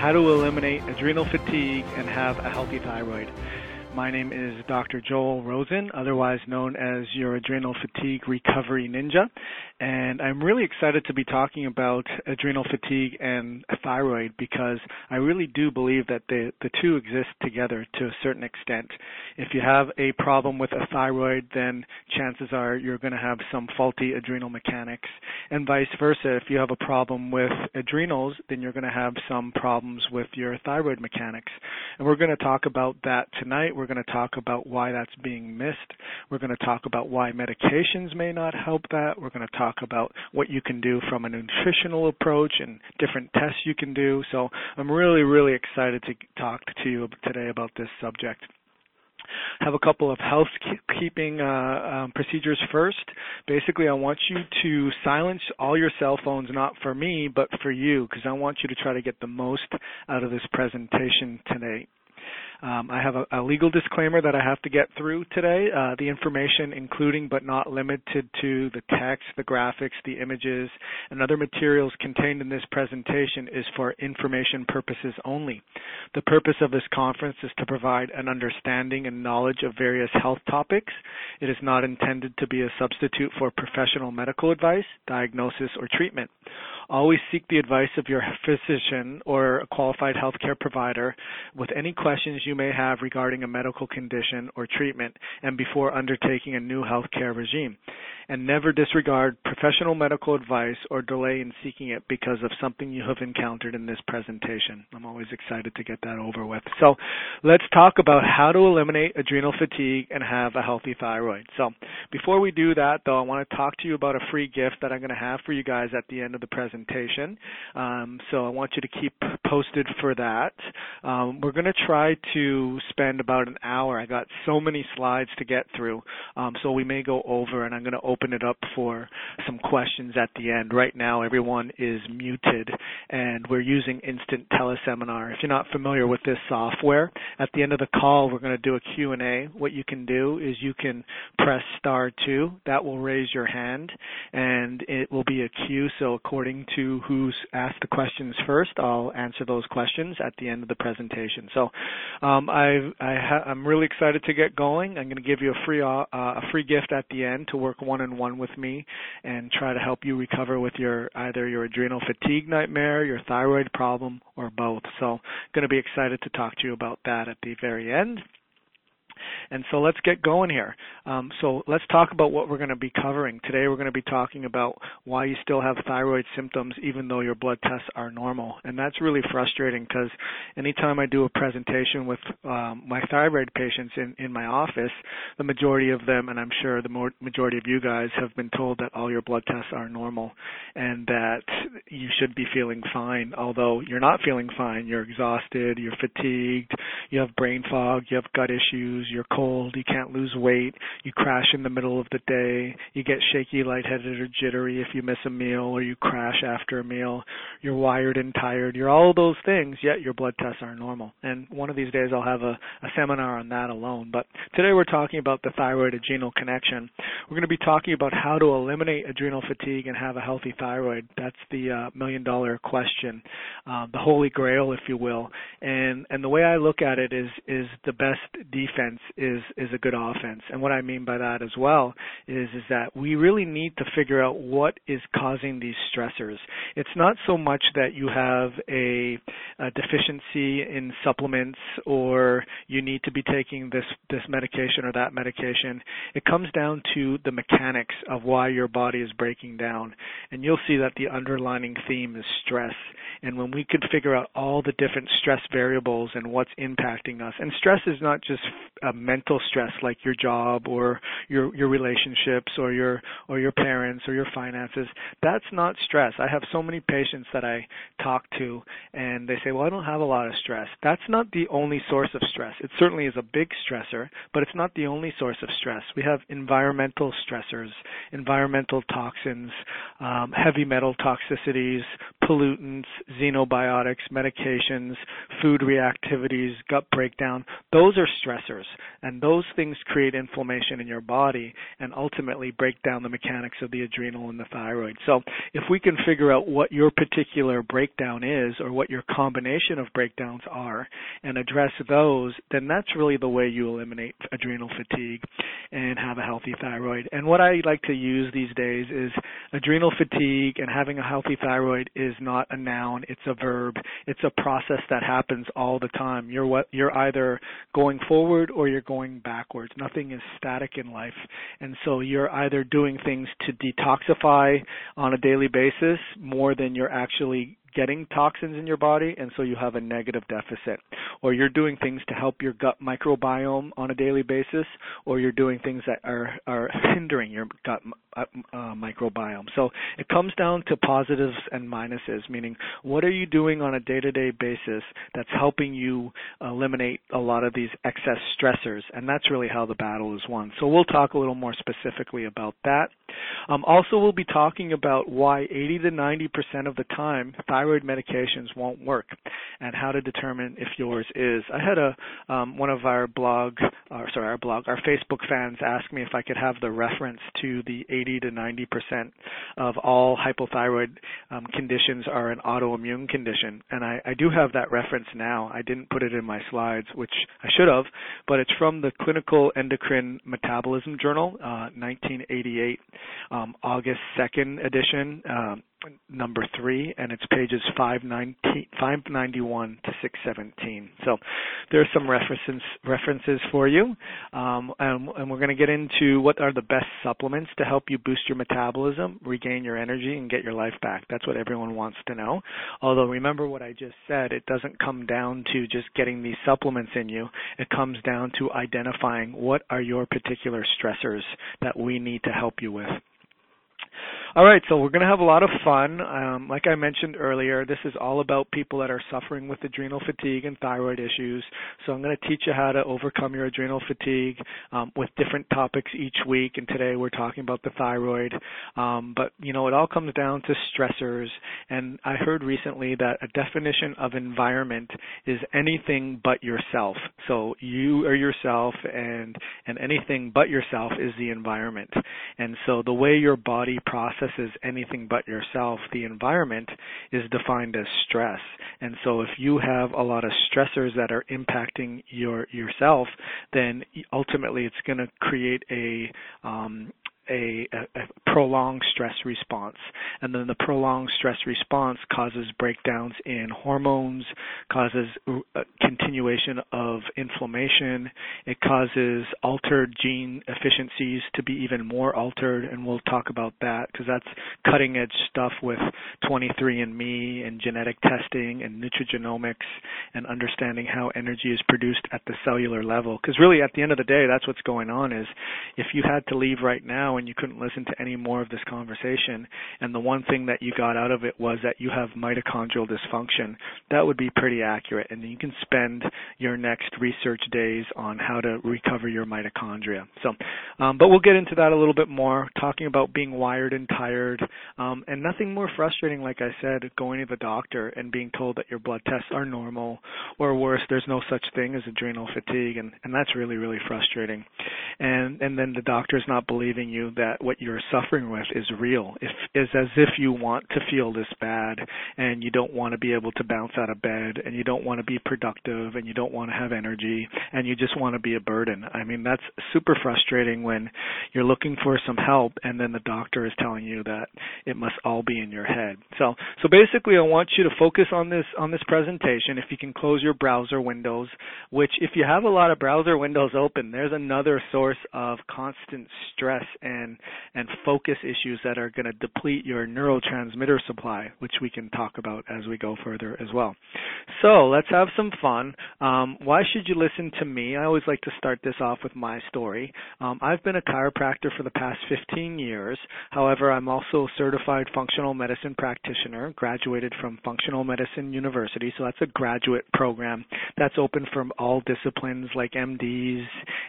how to eliminate adrenal fatigue and have a healthy thyroid. My name is Dr. Joel Rosen, otherwise known as your adrenal fatigue recovery ninja, and I'm really excited to be talking about adrenal fatigue and thyroid because I really do believe that the, the two exist together to a certain extent. If you have a problem with a thyroid, then chances are you're going to have some faulty adrenal mechanics, and vice versa. If you have a problem with adrenals, then you're going to have some problems with your thyroid mechanics. And we're going to talk about that tonight. We're going to talk about why that's being missed. We're going to talk about why medications may not help that. We're going to talk about what you can do from a nutritional approach and different tests you can do. So I'm really, really excited to talk to you today about this subject have a couple of housekeeping uh, um, procedures first. Basically, I want you to silence all your cell phones, not for me, but for you, because I want you to try to get the most out of this presentation today. Um, I have a, a, legal disclaimer that I have to get through today. Uh, the information, including but not limited to the text, the graphics, the images, and other materials contained in this presentation, is for information purposes only. The purpose of this conference is to provide an understanding and knowledge of various health topics. It is not intended to be a substitute for professional medical advice, diagnosis, or treatment. Always seek the advice of your physician or a qualified healthcare provider with any questions you may have regarding a medical condition or treatment and before undertaking a new healthcare regime and never disregard professional medical advice or delay in seeking it because of something you have encountered in this presentation. I'm always excited to get that over with. So let's talk about how to eliminate adrenal fatigue and have a healthy thyroid. So before we do that, though, I want to talk to you about a free gift that I'm going to have for you guys at the end of the presentation. Um, so I want you to keep posted for that. Um, we're going to try to spend about an hour. I got so many slides to get through, um, so we may go over, and I'm going to open open it up for some questions at the end. Right now, everyone is muted, and we're using Instant Teleseminar. If you're not familiar with this software, at the end of the call, we're going to do a Q&A. What you can do is you can press star two. That will raise your hand, and it will be a queue. So according to who's asked the questions first, I'll answer those questions at the end of the presentation. So um, I, am really excited to get going. I'm going to give you a free uh, a free gift at the end to work one one-on-one with me and try to help you recover with your either your adrenal fatigue nightmare, your thyroid problem, or both. So, going to be excited to talk to you about that at the very end. And so let's get going here. Um, so let's talk about what we're going to be covering. Today we're going to be talking about why you still have thyroid symptoms even though your blood tests are normal. And that's really frustrating because anytime I do a presentation with um, my thyroid patients in, in my office, the majority of them, and I'm sure the more, majority of you guys, have been told that all your blood tests are normal and that you should be feeling fine. Although you're not feeling fine, you're exhausted, you're fatigued, you have brain fog, you have gut issues, you're cold, you can't lose weight, you crash in the middle of the day, you get shaky, lightheaded, or jittery if you miss a meal, or you crash after a meal, you're wired and tired, you're all those things, yet your blood tests are normal. And one of these days I'll have a, a seminar on that alone. But today we're talking about the thyroid adrenal connection. We're going to be talking about how to eliminate adrenal fatigue and have a healthy thyroid. That's the uh, million dollar question, uh, the holy grail, if you will. And and the way I look at it is is the best defense is is a good offense. And what I mean by that as well is is that we really need to figure out what is causing these stressors. It's not so much that you have a, a deficiency in supplements or you need to be taking this this medication or that medication. It comes down to the mechanics of why your body is breaking down. And you'll see that the underlining theme is stress. And when we could figure out all the different stress variables and what's impacting us, and stress is not just uh, a mental stress like your job or your your relationships or your or your parents or your finances that's not stress. I have so many patients that i talk to and they say well i don't have a lot of stress. That's not the only source of stress. It certainly is a big stressor but it's not the only source of stress. We have environmental stressors environmental toxins um, heavy metal toxicities pollutants xenobiotics medications food reactivities gut breakdown. Those are stressors and those things create inflammation in your body and ultimately break down the mechanics of the adrenal and the thyroid. So if we can figure out what your particular breakdown is or what your combination of breakdowns are and address those, then that's really the way you eliminate adrenal fatigue and have a healthy thyroid. And what I like to use these days is adrenal fatigue and having a healthy thyroid is not a noun, it's a verb. It's a process that happens all the time. You're what you're either going forward or you're going backwards. Nothing is static in life. And so you're either doing things to detoxify on a daily basis more than you're actually getting toxins in your body and so you have a negative deficit. Or you're doing things to help your gut microbiome on a daily basis or you're doing things that are are hindering your gut uh, uh, microbiome. So it comes down to positives and minuses meaning what are you doing on a day-to-day basis that's helping you eliminate a lot of these excess stressors? And that's really how the battle is won. So we'll talk a little more specifically about that. Um, also we'll be talking about why 80 to 90 percent of the time thyroid medications won't work and how to determine if yours is. I had a um, one of our blog, or sorry, our blog, our Facebook fans asked me if I could have the reference to the 80 to 90 percent of all hypothyroid um, conditions are an autoimmune condition, and I, I do have that reference now. I didn't put it in my slides, which I should have, but it's from the Clinical Endocrine Metabolism Journal, uh, 1988, um, August 2nd edition. Um, number three, and it's pages 591 to 617. So there are some references references for you, um, and, and, we're going to get into what are the best supplements to help you boost your metabolism, regain your energy, and get your life back. That's what everyone wants to know. Although remember what I just said, it doesn't come down to just getting these supplements in you. It comes down to identifying what are your particular stressors that we need to help you with. All right, so we're going to have a lot of fun. Um, like I mentioned earlier, this is all about people that are suffering with adrenal fatigue and thyroid issues. So I'm going to teach you how to overcome your adrenal fatigue um, with different topics each week. And today we're talking about the thyroid. Um, but you know, it all comes down to stressors. And I heard recently that a definition of environment is anything but yourself. So you are yourself, and and anything but yourself is the environment. And so the way your body processes anything but yourself, the environment is defined as stress. And so if you have a lot of stressors that are impacting your yourself, then ultimately it's going to create a um, a, a, prolonged stress response. And then the prolonged stress response causes breakdowns in hormones, causes a continuation of inflammation. It causes altered gene efficiencies to be even more altered, and we'll talk about that because that's cutting edge stuff with 23andMe and genetic testing and nutrigenomics and understanding how energy is produced at the cellular level. Because really, at the end of the day, that's what's going on. Is if you had to leave right now and you couldn't listen to any more of this conversation, and the one thing that you got out of it was that you have mitochondrial dysfunction, that would be pretty accurate. And you can spend your next research days on how to recover your mitochondria. So, um, but we'll get into that a little bit more, talking about being wired and tired, um, and nothing more frustrating, like I said, going to the doctor and being told that your blood tests are normal, or worse, there's no such thing as adrenal fatigue, and, and that's really, really frustrating. And and then the doctor's not believing you that what you're suffering with is real. If is as if you want to feel this bad and you don't want to be able to bounce out of bed and you don't want to be productive and you don't want to have energy and you just want to be a burden. I mean that's super frustrating when you're looking for some help and then the doctor is telling you that it must all be in your head. So so basically I want you to focus on this on this presentation if you can close your browser windows, which if you have a lot of browser windows open, there's another source of constant stress and and focus issues that are going to deplete your neurotransmitter supply, which we can talk about as we go further as well. So let's have some fun. Um, why should you listen to me? I always like to start this off with my story. Um, I've been a chiropractor for the past 15 years. However, I'm also a certified functional medicine practitioner, graduated from Functional Medicine University. So that's a graduate program that's open from all disciplines like MDs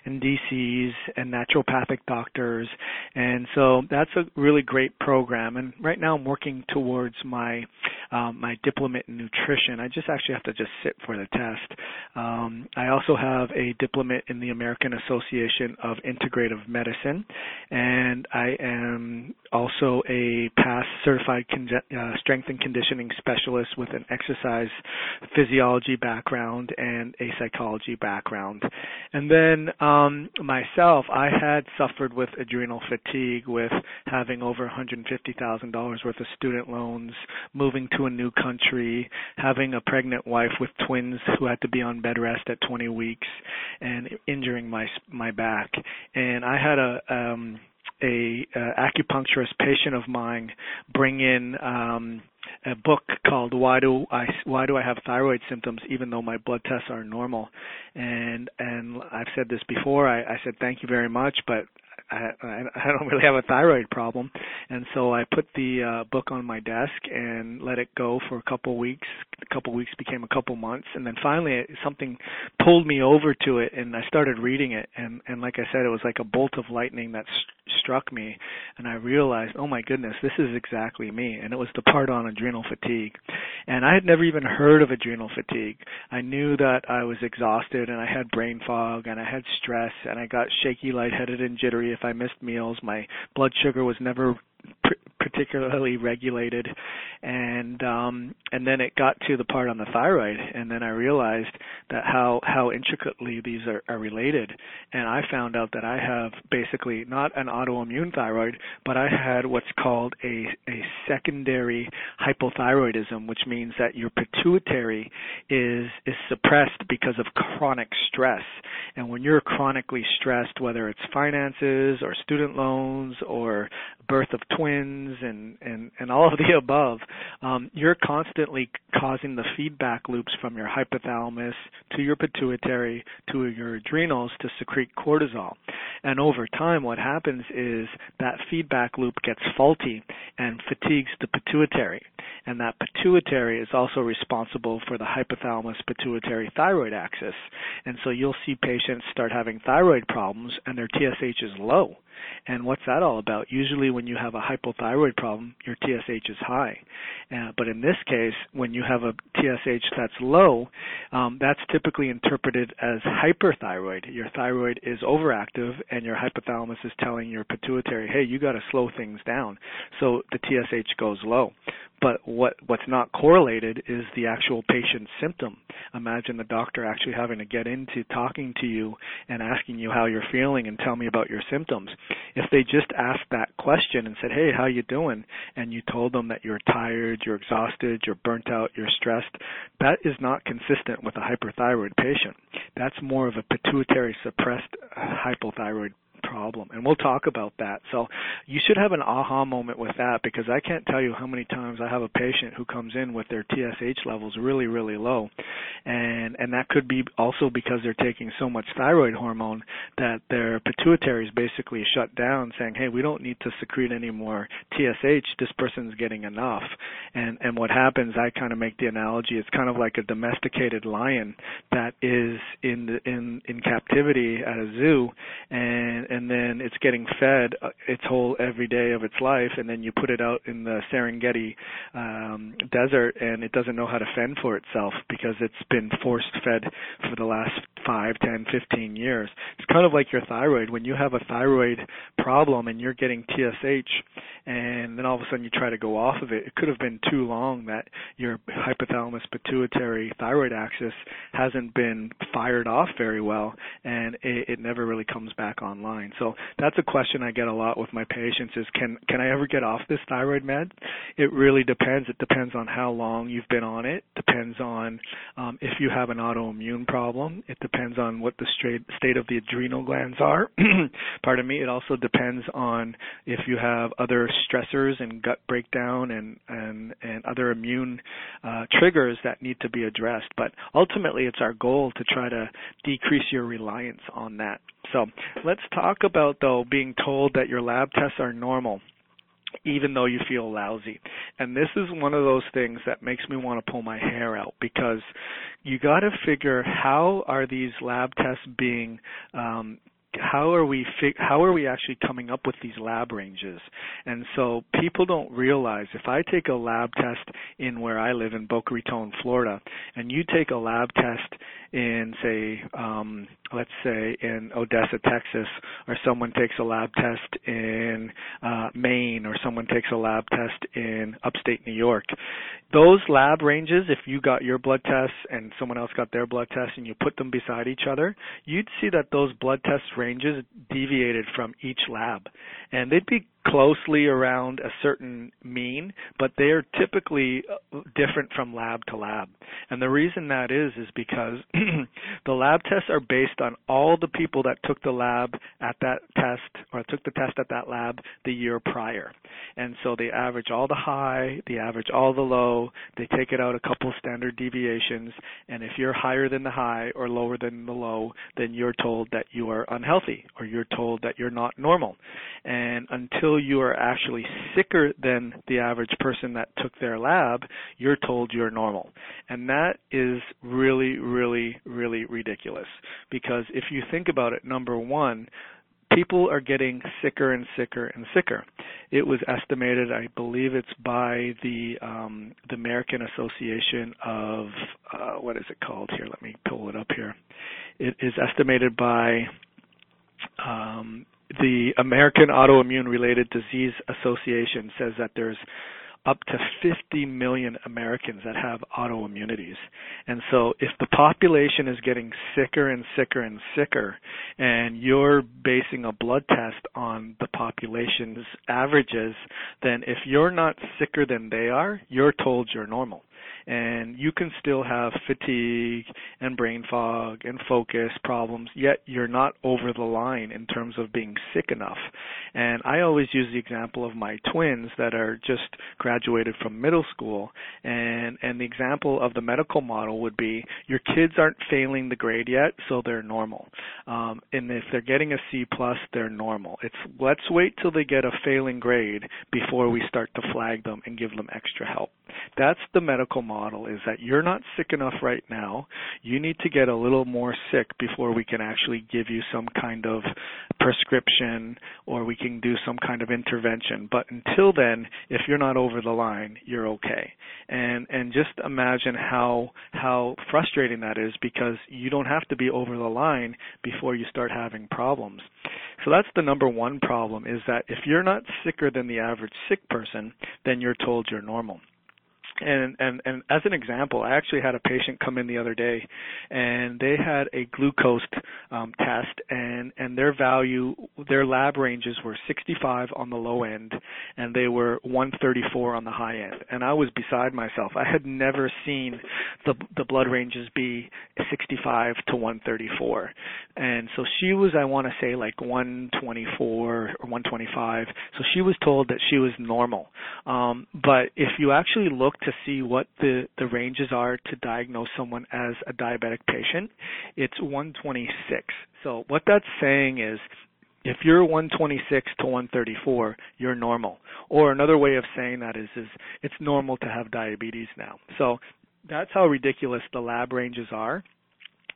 and DCs and naturopathic doctors. And so that's a really great program. And right now I'm working towards my um, my diplomate in nutrition. I just actually have to just sit for the test. Um, I also have a diplomate in the American Association of Integrative Medicine, and I am also a past certified con- uh, strength and conditioning specialist with an exercise physiology background and a psychology background. And then um, myself, I had suffered with adrenal fatigue with having over $150,000 worth of student loans, moving to a new country, having a pregnant wife with twins who had to be on bed rest at 20 weeks, and injuring my my back. And I had a um, a uh, acupuncturist patient of mine bring in um, a book called Why Do I Why Do I Have Thyroid Symptoms Even Though My Blood Tests Are Normal, and and I've said this before. I, I said thank you very much, but I, I don't really have a thyroid problem, and so I put the uh, book on my desk and let it go for a couple weeks. A couple weeks became a couple months, and then finally something pulled me over to it, and I started reading it. And and like I said, it was like a bolt of lightning that st- struck me, and I realized, oh my goodness, this is exactly me. And it was the part on adrenal fatigue, and I had never even heard of adrenal fatigue. I knew that I was exhausted, and I had brain fog, and I had stress, and I got shaky, lightheaded, and jittery if I missed meals. My blood sugar was never particularly regulated. And um and then it got to the part on the thyroid and then I realized that how how intricately these are, are related. And I found out that I have basically not an autoimmune thyroid but I had what's called a a secondary hypothyroidism which means that your pituitary is is suppressed because of chronic stress. And when you're chronically stressed whether it's finances or student loans or birth of twins and and and all of the above um, you're constantly causing the feedback loops from your hypothalamus to your pituitary to your adrenals to secrete cortisol. And over time what happens is that feedback loop gets faulty and fatigues the pituitary. And that pituitary is also responsible for the hypothalamus pituitary thyroid axis. And so you'll see patients start having thyroid problems and their TSH is low and what's that all about? Usually, when you have a hypothyroid problem, your TSH is high. Uh, but in this case, when you have a TSH that's low, um, that's typically interpreted as hyperthyroid. Your thyroid is overactive, and your hypothalamus is telling your pituitary, "Hey, you got to slow things down." So the TSH goes low. But what what's not correlated is the actual patient's symptom. Imagine the doctor actually having to get into talking to you and asking you how you're feeling and tell me about your symptoms. If they just asked that question and said, "Hey, how you doing?" and you told them that you're tired, you're exhausted, you're burnt out, you're stressed, that is not consistent with a hyperthyroid patient. That's more of a pituitary suppressed hypothyroid problem. And we'll talk about that. So you should have an aha moment with that because I can't tell you how many times I have a patient who comes in with their TSH levels really, really low. And and that could be also because they're taking so much thyroid hormone that their pituitary is basically shut down saying, Hey, we don't need to secrete any more TSH, this person's getting enough. And and what happens, I kind of make the analogy, it's kind of like a domesticated lion that is in the in in captivity at a zoo and and then it's getting fed uh, its whole every day of its life, and then you put it out in the Serengeti um, desert, and it doesn't know how to fend for itself because it's been force fed for the last five, ten, fifteen years. It's kind of like your thyroid. When you have a thyroid problem and you're getting TSH, and then all of a sudden you try to go off of it, it could have been too long that your hypothalamus pituitary thyroid axis hasn't been fired off very well, and it, it never really comes back online fine. So that's a question I get a lot with my patients is can can I ever get off this thyroid med? It really depends. It depends on how long you've been on it. Depends on um, if you have an autoimmune problem. It depends on what the straight, state of the adrenal glands are. Pardon me. It also depends on if you have other stressors and gut breakdown and and and other immune uh, triggers that need to be addressed. But ultimately, it's our goal to try to decrease your reliance on that. So let's talk about though being told that your lab tests are normal even though you feel lousy. And this is one of those things that makes me want to pull my hair out because you got to figure how are these lab tests being um, how are we how are we actually coming up with these lab ranges? And so people don't realize if I take a lab test in where I live in Boca Raton, Florida, and you take a lab test in say um, let's say in Odessa, Texas, or someone takes a lab test in uh, Maine, or someone takes a lab test in upstate New York, those lab ranges, if you got your blood tests and someone else got their blood tests and you put them beside each other, you'd see that those blood test ranges deviated from each lab. And they'd be closely around a certain mean, but they are typically uh, different from lab to lab. And the reason that is is because the lab tests are based on all the people that took the lab at that test or took the test at that lab the year prior. And so they average all the high, they average all the low, they take it out a couple standard deviations, and if you're higher than the high or lower than the low, then you're told that you are unhealthy or you're told that you're not normal. And until you are actually sicker than the average person that took their lab, you're told you're normal. And that is really, really, really ridiculous. Because if you think about it, number one, people are getting sicker and sicker and sicker. It was estimated, I believe it's by the um, the American Association of uh, what is it called here? Let me pull it up here. It is estimated by um, the American Autoimmune Related Disease Association says that there's up to 50 million Americans that have autoimmunities. And so if the population is getting sicker and sicker and sicker and you're basing a blood test on the population's averages, then if you're not sicker than they are, you're told you're normal and you can still have fatigue and brain fog and focus problems, yet you're not over the line in terms of being sick enough. And I always use the example of my twins that are just graduated from middle school, and and the example of the medical model would be your kids aren't failing the grade yet, so they're normal. Um, and if they're getting a C plus, they're normal. It's let's wait till they get a failing grade before we start to flag them and give them extra help. That's the medical model is that you're not sick enough right now. You need to get a little more sick before we can actually give you some kind of prescription or we can do some kind of intervention. But until then, if you're not over the line, you're okay. And and just imagine how how frustrating that is because you don't have to be over the line before you start having problems. So that's the number one problem is that if you're not sicker than the average sick person, then you're told you're normal and and and as an example, I actually had a patient come in the other day, and they had a glucose um, test, and and their value, their lab ranges were 65 on the low end, and they were 134 on the high end, and I was beside myself. I had never seen the the blood ranges be 65 to 134, and so she was, I want to say, like 124 or 125. So she was told that she was normal, um, but if you actually look to see what the, the ranges are to diagnose someone as a diabetic patient, it's 126. So what that's saying is if you're 126 to 134, you're normal. Or another way of saying that is, is it's normal to have diabetes now. So that's how ridiculous the lab ranges are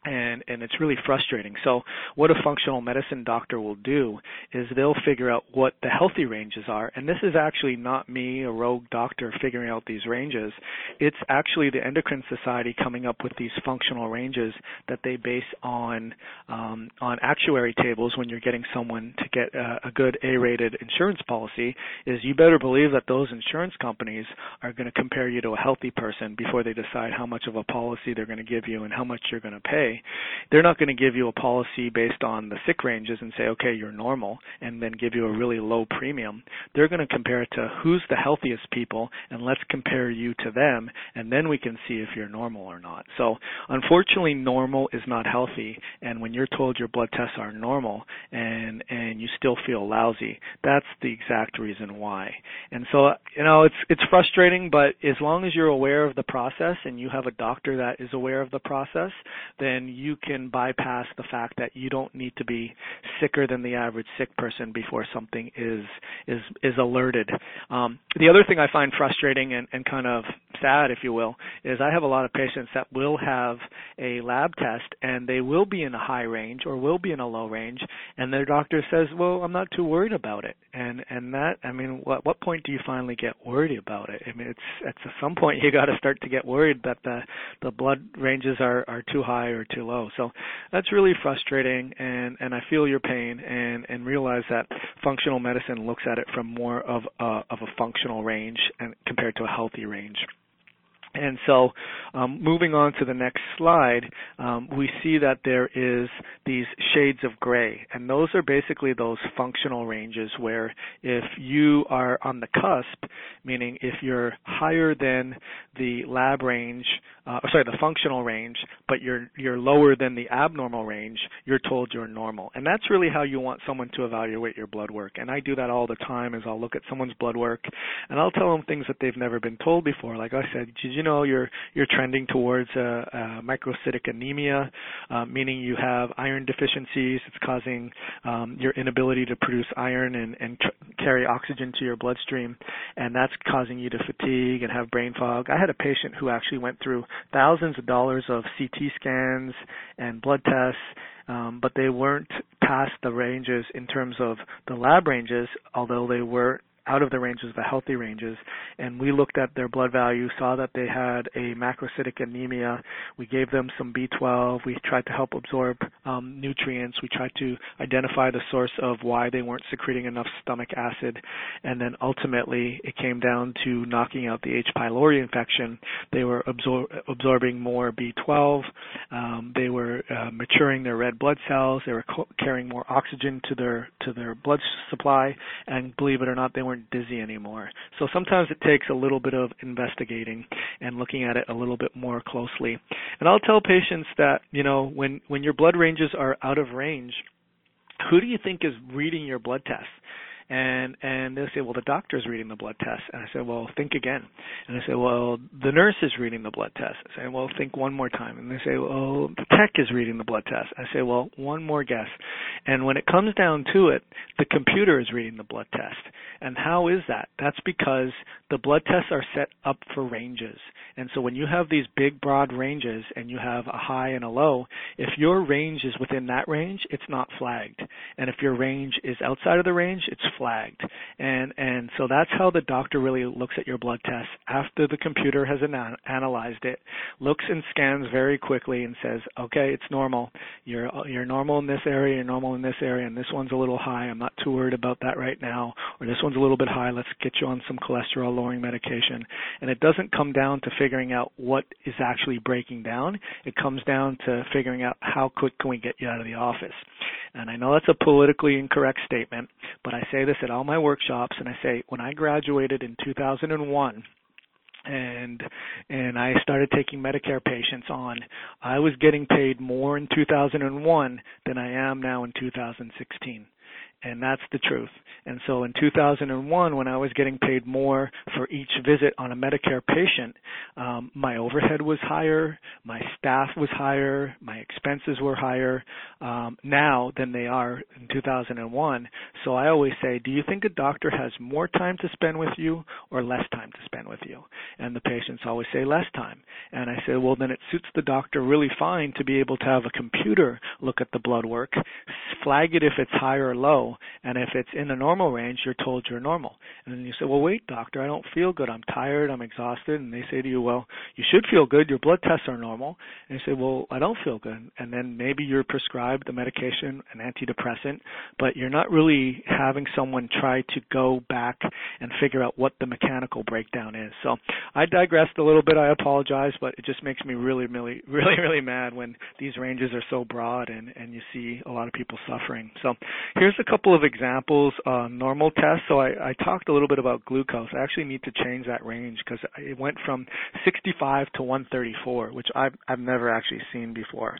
and and it's really frustrating. So what a functional medicine doctor will do is they'll figure out what the healthy ranges are, and this is actually not me, a rogue doctor, figuring out these ranges. It's actually the Endocrine Society coming up with these functional ranges that they base on um, on actuary tables when you're getting someone to get a, a good A-rated insurance policy. Is you better believe that those insurance companies are going to compare you to a healthy person before they decide how much of a policy they're going to give you and how much you're going to pay they're not going to give you a policy based on the sick ranges and say, okay, you're normal, and then give you a really low premium. They're going to compare it to who's the healthiest people, and let's compare you to them, and then we can see if you're normal or not. So, unfortunately, normal is not healthy, and when you're told your blood tests are normal and and you still feel lousy, that's the exact reason why. And so, you know, it's it's frustrating, but as long as you're aware of the process and you have a doctor that is aware of the process, then you can bypass the fact that you don't need to be sicker than the average sick person before something is is is alerted. Um, the other thing I find frustrating and, and kind of sad, if you will, is I have a lot of patients that will have a lab test and they will be in a high range or will be in a low range, and their doctor says, "Well, I'm not too worried about it." And and that, I mean, what what point do you finally get worried about it? I mean, it's at some point you got to start to get worried that the the blood ranges are are too high or too low. So that's really frustrating, and and I feel your pain and and realize that functional medicine looks at it from more of a, of a functional range and compared to a healthy range. And so, um, moving on to the next slide, um, we see that there is these shades of gray, and those are basically those functional ranges where if you are on the cusp, meaning if you're higher than the lab range, uh, sorry, the functional range, but you're you're lower than the abnormal range, you're told you're normal, and that's really how you want someone to evaluate your blood work. And I do that all the time. Is I'll look at someone's blood work, and I'll tell them things that they've never been told before. Like I said, did you know you're you're trending towards a, a microcytic anemia, uh, meaning you have iron deficiencies. It's causing um, your inability to produce iron and, and tr- carry oxygen to your bloodstream, and that's causing you to fatigue and have brain fog. I had a patient who actually went through thousands of dollars of CT scans and blood tests um, but they weren't past the ranges in terms of the lab ranges, although they were out of the ranges, the healthy ranges, and we looked at their blood value, saw that they had a macrocytic anemia. We gave them some B12. We tried to help absorb um, nutrients. We tried to identify the source of why they weren't secreting enough stomach acid, and then ultimately it came down to knocking out the H. pylori infection. They were absor- absorbing more B12. Um, they were uh, maturing their red blood cells. They were co- carrying more oxygen to their to their blood supply, and believe it or not, they were weren't dizzy anymore. So sometimes it takes a little bit of investigating and looking at it a little bit more closely. And I'll tell patients that, you know, when when your blood ranges are out of range, who do you think is reading your blood tests? And and they'll say, well, the doctor's reading the blood test, and I say, well, think again, and I say, well, the nurse is reading the blood test. I say, well, think one more time, and they say, well, the tech is reading the blood test. I say, well, one more guess, and when it comes down to it, the computer is reading the blood test. And how is that? That's because the blood tests are set up for ranges. And so when you have these big broad ranges and you have a high and a low, if your range is within that range, it's not flagged. And if your range is outside of the range, it's flagged. And and so that's how the doctor really looks at your blood test after the computer has an- analyzed it, looks and scans very quickly and says, "Okay, it's normal. You're you're normal in this area, you're normal in this area, and this one's a little high. I'm not too worried about that right now." Or this one's a little bit high. Let's get you on some cholesterol lowering medication. And it doesn't come down to figuring out what is actually breaking down. It comes down to figuring out how quick can we get you out of the office. And I know that's a politically incorrect statement, but I say this at all my workshops and I say when I graduated in 2001, and and I started taking Medicare patients on. I was getting paid more in 2001 than I am now in 2016 and that's the truth. And so in 2001, when I was getting paid more for each visit on a Medicare patient, um, my overhead was higher, my staff was higher, my expenses were higher um, now than they are in 2001. So I always say, do you think a doctor has more time to spend with you or less time to spend with you? And the patients always say less time. And I say, well, then it suits the doctor really fine to be able to have a computer look at the blood work, flag it if it's high or low, and if it's in the normal range, you're told you're normal. And then you say, well, wait, doctor, I don't feel good. I'm tired. I'm exhausted. And they say to you, well, you should feel good. Your blood tests are normal. And you say, well, I don't feel good. And then maybe you're prescribed the medication, an antidepressant, but you're not really having someone try to go back and figure out what the mechanical breakdown is. So I digressed a little bit. I apologize, but it just makes me really, really, really, really mad when these ranges are so broad and, and you see a lot of people suffering. So here's a couple couple of examples on normal tests. So I, I, talked a little bit about glucose. I actually need to change that range because it went from 65 to 134, which I've, I've never actually seen before.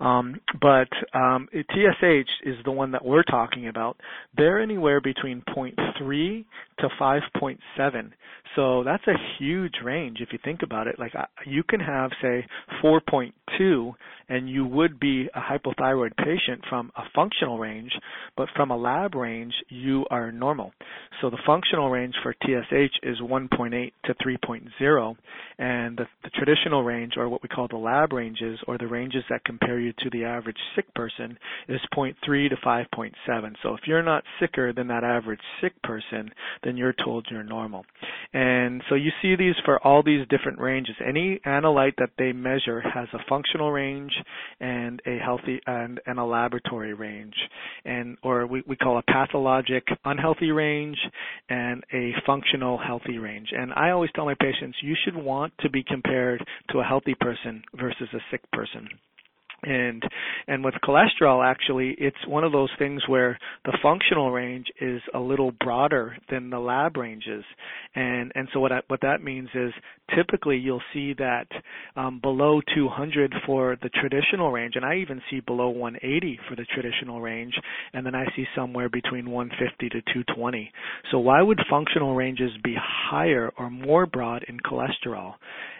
Um, but um, TSH is the one that we're talking about. They're anywhere between 0.3 to 5.7. So that's a huge range if you think about it. Like you can have say 4.2 and you would be a hypothyroid patient from a functional range, but from a lab range you are normal. So the functional range for TSH is 1.8 to 3.0 and the, the traditional range or what we call the lab ranges or the ranges that compare you to the average sick person is 0.3 to 5.7. So if you're not sicker than that average sick person, then you're told you're normal. And so you see these for all these different ranges. Any analyte that they measure has a functional range and a healthy and, and a laboratory range. And or we, we call a pathologic unhealthy range and a functional healthy range. And I always tell my patients you should want to be compared to a healthy person versus a sick person and and with cholesterol actually it's one of those things where the functional range is a little broader than the lab ranges. And and so what I, what that means is typically you'll see that um, below 200 for the traditional range and I even see below 180 for the traditional range and then I see somewhere between 150 to 220 so why would functional ranges be higher or more broad in cholesterol?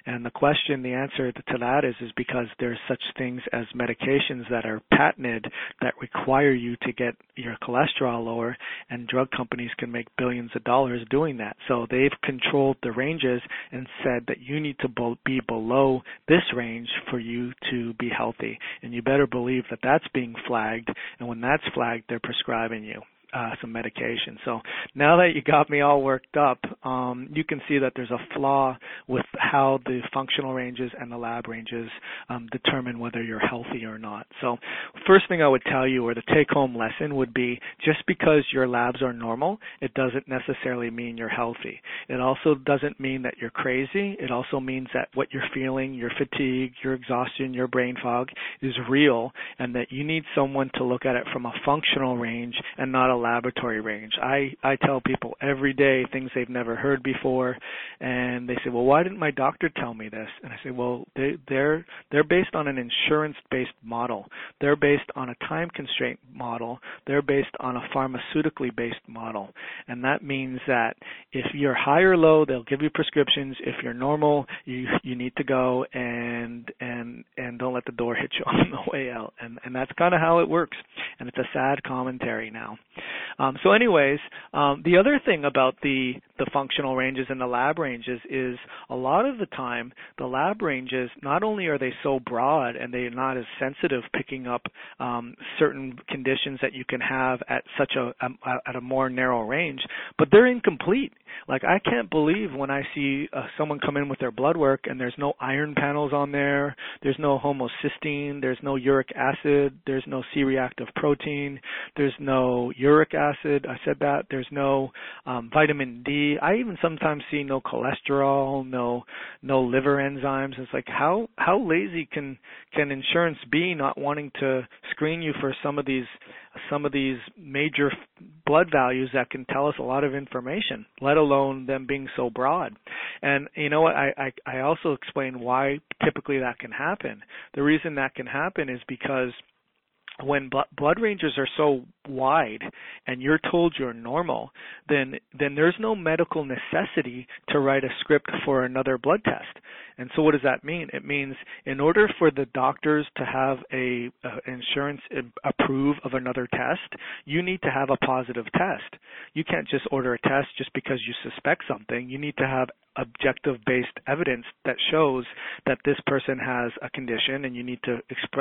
And the question, the answer to that is, is because there's such things as medications that are patented that require you to get your cholesterol lower, and drug companies can make billions of dollars doing that. So they've controlled the ranges and said that you need to be below this range for you to be healthy. And you better believe that that's being flagged, and when that's flagged, they're prescribing you uh, some medication. So now that you got me all worked up, um, you can see that there's a flaw with how the functional ranges and the lab ranges um, determine whether you're healthy or not. So first thing I would tell you or the take-home lesson would be just because your labs are normal, it doesn't necessarily mean you're healthy. It also doesn't mean that you're crazy. It also means that what you're feeling, your fatigue, your exhaustion, your brain fog is real and that you need someone to look at it from a functional range and not a laboratory range. I, I tell people every day things they've never heard before and they say, Well why didn't my doctor tell me this? And I say, Well they they're they're based on an insurance based model. They're based on a time constraint model. They're based on a pharmaceutically based model. And that means that if you're high or low, they'll give you prescriptions. If you're normal, you you need to go and and and don't let the door hit you on the way out. And and that's kind of how it works. And it's a sad commentary now. Um, so, anyways, um, the other thing about the the functional ranges and the lab ranges is a lot of the time the lab ranges not only are they so broad and they're not as sensitive picking up um, certain conditions that you can have at such a, a at a more narrow range, but they're incomplete. Like I can't believe when I see uh, someone come in with their blood work and there's no iron panels on there, there's no homocysteine, there's no uric acid, there's no C-reactive protein, there's no uric acid. I said that. There's no um, vitamin D. I even sometimes see no cholesterol, no no liver enzymes. It's like how how lazy can can insurance be not wanting to screen you for some of these some of these major blood values that can tell us a lot of information, let alone them being so broad. And you know what? I, I, I also explain why typically that can happen. The reason that can happen is because when blood ranges are so wide and you're told you're normal, then then there's no medical necessity to write a script for another blood test. And so what does that mean? It means in order for the doctors to have a, a insurance approve of another test, you need to have a positive test. You can't just order a test just because you suspect something. You need to have objective based evidence that shows that this person has a condition and you need to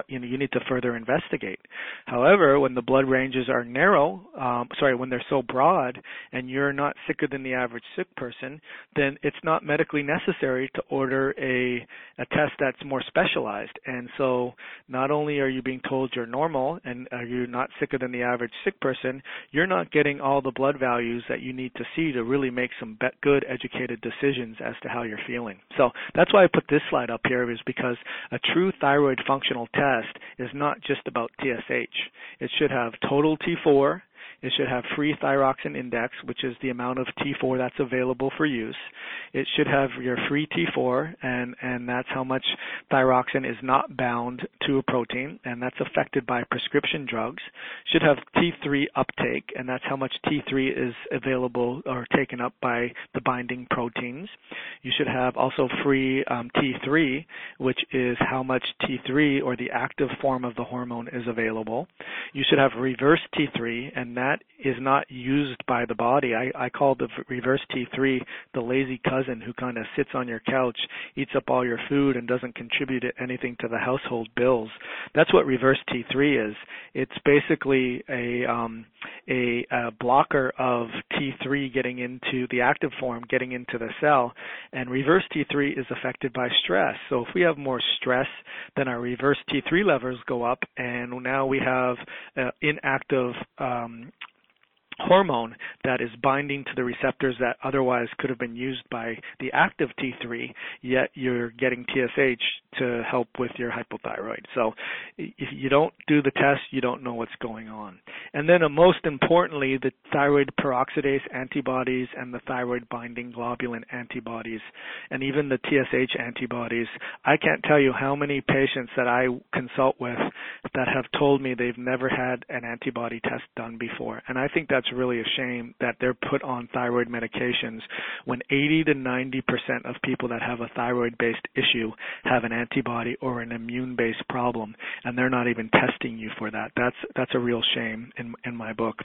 you know you need to further investigate however when the blood ranges are narrow um, sorry when they're so broad and you're not sicker than the average sick person then it's not medically necessary to order a a test that's more specialized and so not only are you being told you're normal and are you not sicker than the average sick person you're not getting all the blood values that you need to see to really make some be- good educated decisions as to how you're feeling. So that's why I put this slide up here is because a true thyroid functional test is not just about TSH. It should have total T4, It should have free thyroxin index, which is the amount of T4 that's available for use. It should have your free T4, and, and that's how much thyroxin is not bound to a protein, and that's affected by prescription drugs. Should have T3 uptake, and that's how much T3 is available or taken up by the binding proteins. You should have also free um, T3, which is how much T3 or the active form of the hormone is available. You should have reverse T3, and that is not used by the body. I, I call the reverse T3 the lazy cousin who kind of sits on your couch, eats up all your food, and doesn't contribute anything to the household bills. That's what reverse T3 is. It's basically a um, a, a blocker of T3 getting into the active form, getting into the cell, and reverse T3 is affected by stress. So if we have more stress, then our reverse T3 levels go up, and now we have uh, inactive um, hormone that is binding to the receptors that otherwise could have been used by the active T3, yet you're getting TSH to help with your hypothyroid. So if you don't do the test, you don't know what's going on. And then uh, most importantly, the thyroid peroxidase antibodies and the thyroid binding globulin antibodies and even the TSH antibodies. I can't tell you how many patients that I consult with that have told me they've never had an antibody test done before. And I think that's it's really a shame that they're put on thyroid medications when 80 to 90 percent of people that have a thyroid-based issue have an antibody or an immune-based problem, and they're not even testing you for that. That's that's a real shame in in my book.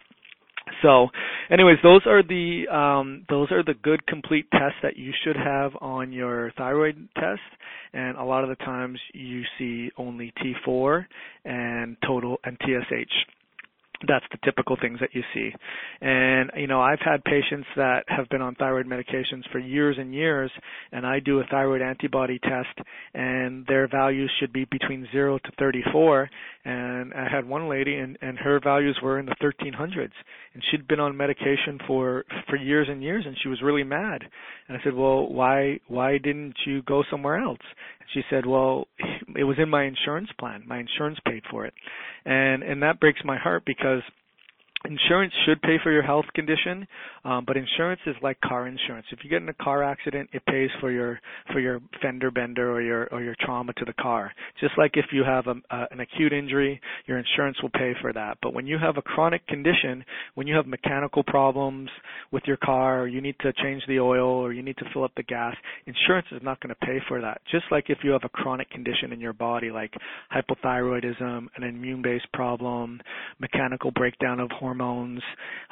So, anyways, those are the um, those are the good complete tests that you should have on your thyroid test. And a lot of the times you see only T4 and total and TSH that's the typical things that you see. And, you know, I've had patients that have been on thyroid medications for years and years, and I do a thyroid antibody test, and their values should be between 0 to 34. And I had one lady, and, and her values were in the 1300s, and she'd been on medication for, for years and years, and she was really mad. And I said, well, why, why didn't you go somewhere else? She said, well, it was in my insurance plan. My insurance paid for it. And, and that breaks my heart because insurance should pay for your health condition, um, but insurance is like car insurance. If you get in a car accident, it pays for your for your fender bender or your or your trauma to the car. Just like if you have a, a, an acute injury, your insurance will pay for that. But when you have a chronic condition, when you have mechanical problems with your car, or you need to change the oil, or you need to fill up the gas, insurance is not going to pay for that. Just like if you have a chronic condition in your body, like hypothyroidism, an immune-based problem, mechanical breakdown of hormones hormones,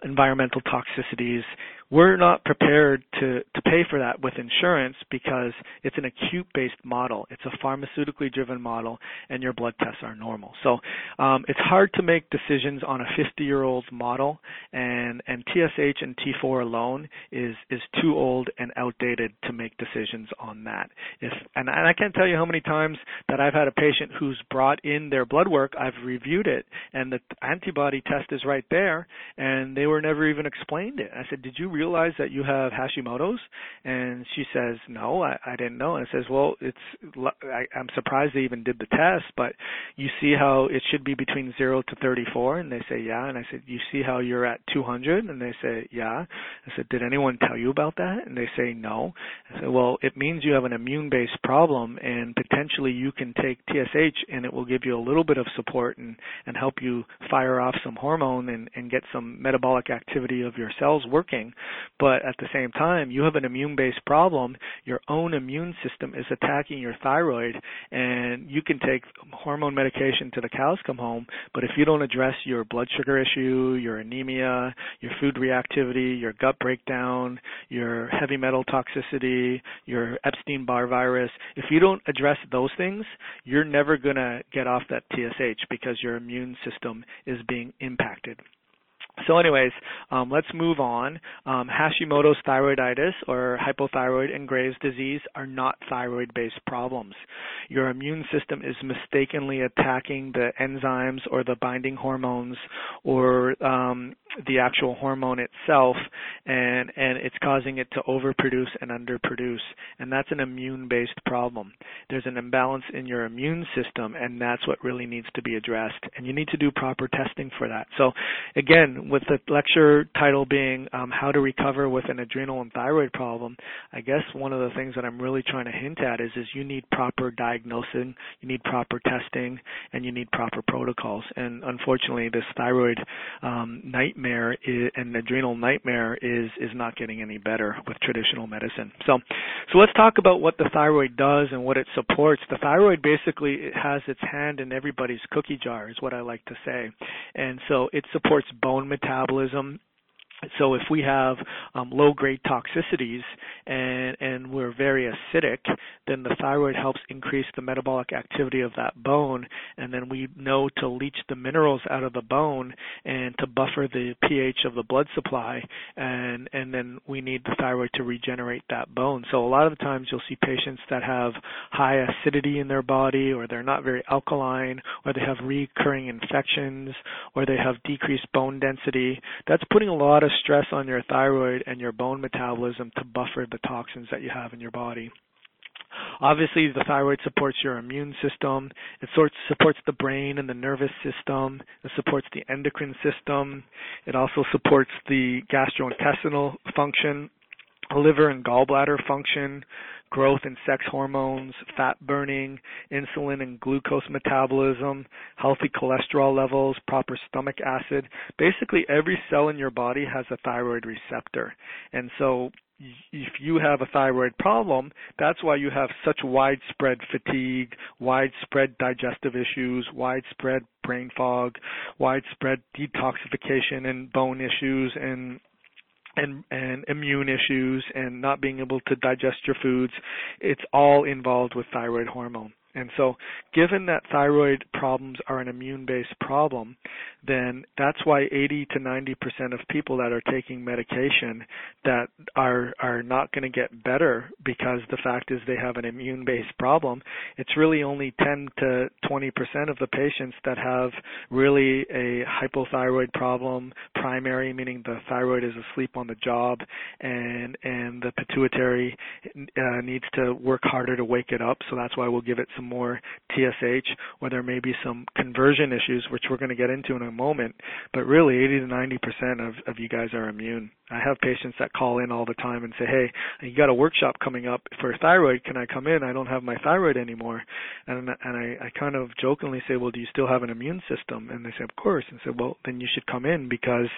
environmental toxicities. We're not prepared to, to pay for that with insurance because it's an acute based model. It's a pharmaceutically driven model and your blood tests are normal. So um, it's hard to make decisions on a 50 year old model and, and TSH and T4 alone is, is too old and outdated to make decisions on that. If, and, and I can't tell you how many times that I've had a patient who's brought in their blood work, I've reviewed it and the antibody test is right there and they were never even explained it. I said, "Did you realize that you have Hashimoto's?" And she says, "No, I, I didn't know." And I says, "Well, it's I, I'm surprised they even did the test, but you see how it should be between zero to 34." And they say, "Yeah." And I said, "You see how you're at 200?" And they say, "Yeah." I said, "Did anyone tell you about that?" And they say, "No." I said, "Well, it means you have an immune-based problem, and potentially you can take TSH, and it will give you a little bit of support and and help you fire off some hormone and and get some metabolic activity of your cells working. But at the same time, you have an immune based problem. Your own immune system is attacking your thyroid, and you can take hormone medication to the cows come home. But if you don't address your blood sugar issue, your anemia, your food reactivity, your gut breakdown, your heavy metal toxicity, your Epstein Barr virus, if you don't address those things, you're never going to get off that TSH because your immune system is being impacted. So, anyways, um, let's move on. Um, Hashimoto's thyroiditis or hypothyroid and Graves' disease are not thyroid-based problems. Your immune system is mistakenly attacking the enzymes or the binding hormones or um, the actual hormone itself and and it's causing it to overproduce and underproduce and that's an immune based problem there's an imbalance in your immune system and that's what really needs to be addressed and you need to do proper testing for that so again with the lecture title being um, how to recover with an adrenal and thyroid problem i guess one of the things that i'm really trying to hint at is is you need proper diagnosing you need proper testing and you need proper protocols and unfortunately this thyroid um, nightmare is, an adrenal nightmare is is not getting any better with traditional medicine. So, so let's talk about what the thyroid does and what it supports. The thyroid basically has its hand in everybody's cookie jar, is what I like to say, and so it supports bone metabolism so if we have um, low-grade toxicities and, and we're very acidic, then the thyroid helps increase the metabolic activity of that bone, and then we know to leach the minerals out of the bone and to buffer the pH of the blood supply, and and then we need the thyroid to regenerate that bone. So a lot of times you'll see patients that have high acidity in their body, or they're not very alkaline, or they have recurring infections, or they have decreased bone density. That's putting a lot of stress on your thyroid and your bone metabolism to buffer the toxins that you have in your body. Obviously, the thyroid supports your immune system. It sorts, supports the brain and the nervous system. It supports the endocrine system. It also supports the gastrointestinal function, liver and gallbladder function, growth and sex hormones, fat burning, insulin and glucose metabolism, healthy cholesterol levels, proper stomach acid. Basically, every cell in your body has a thyroid receptor. And so if you have a thyroid problem, that's why you have such widespread fatigue, widespread digestive issues, widespread brain fog, widespread detoxification and bone issues and and and immune issues and not being able to digest your foods it's all involved with thyroid hormone. And so, given that thyroid problems are an immune based problem, then that's why 80 to 90% of people that are taking medication that are are not going to get better because the fact is they have an immune based problem. It's really only 10 to 20% of the patients that have really a hypothyroid problem, primary meaning the thyroid is asleep on the job and and the pituitary uh, needs to work harder to wake it up. So that's why we'll give it some more TSH, or there may be some conversion issues, which we're going to get into in a moment. But really, 80 to 90 percent of, of you guys are immune. I have patients that call in all the time and say, "Hey, you got a workshop coming up for thyroid? Can I come in? I don't have my thyroid anymore." And and I, I kind of jokingly say, "Well, do you still have an immune system?" And they say, "Of course." And say, "Well, then you should come in because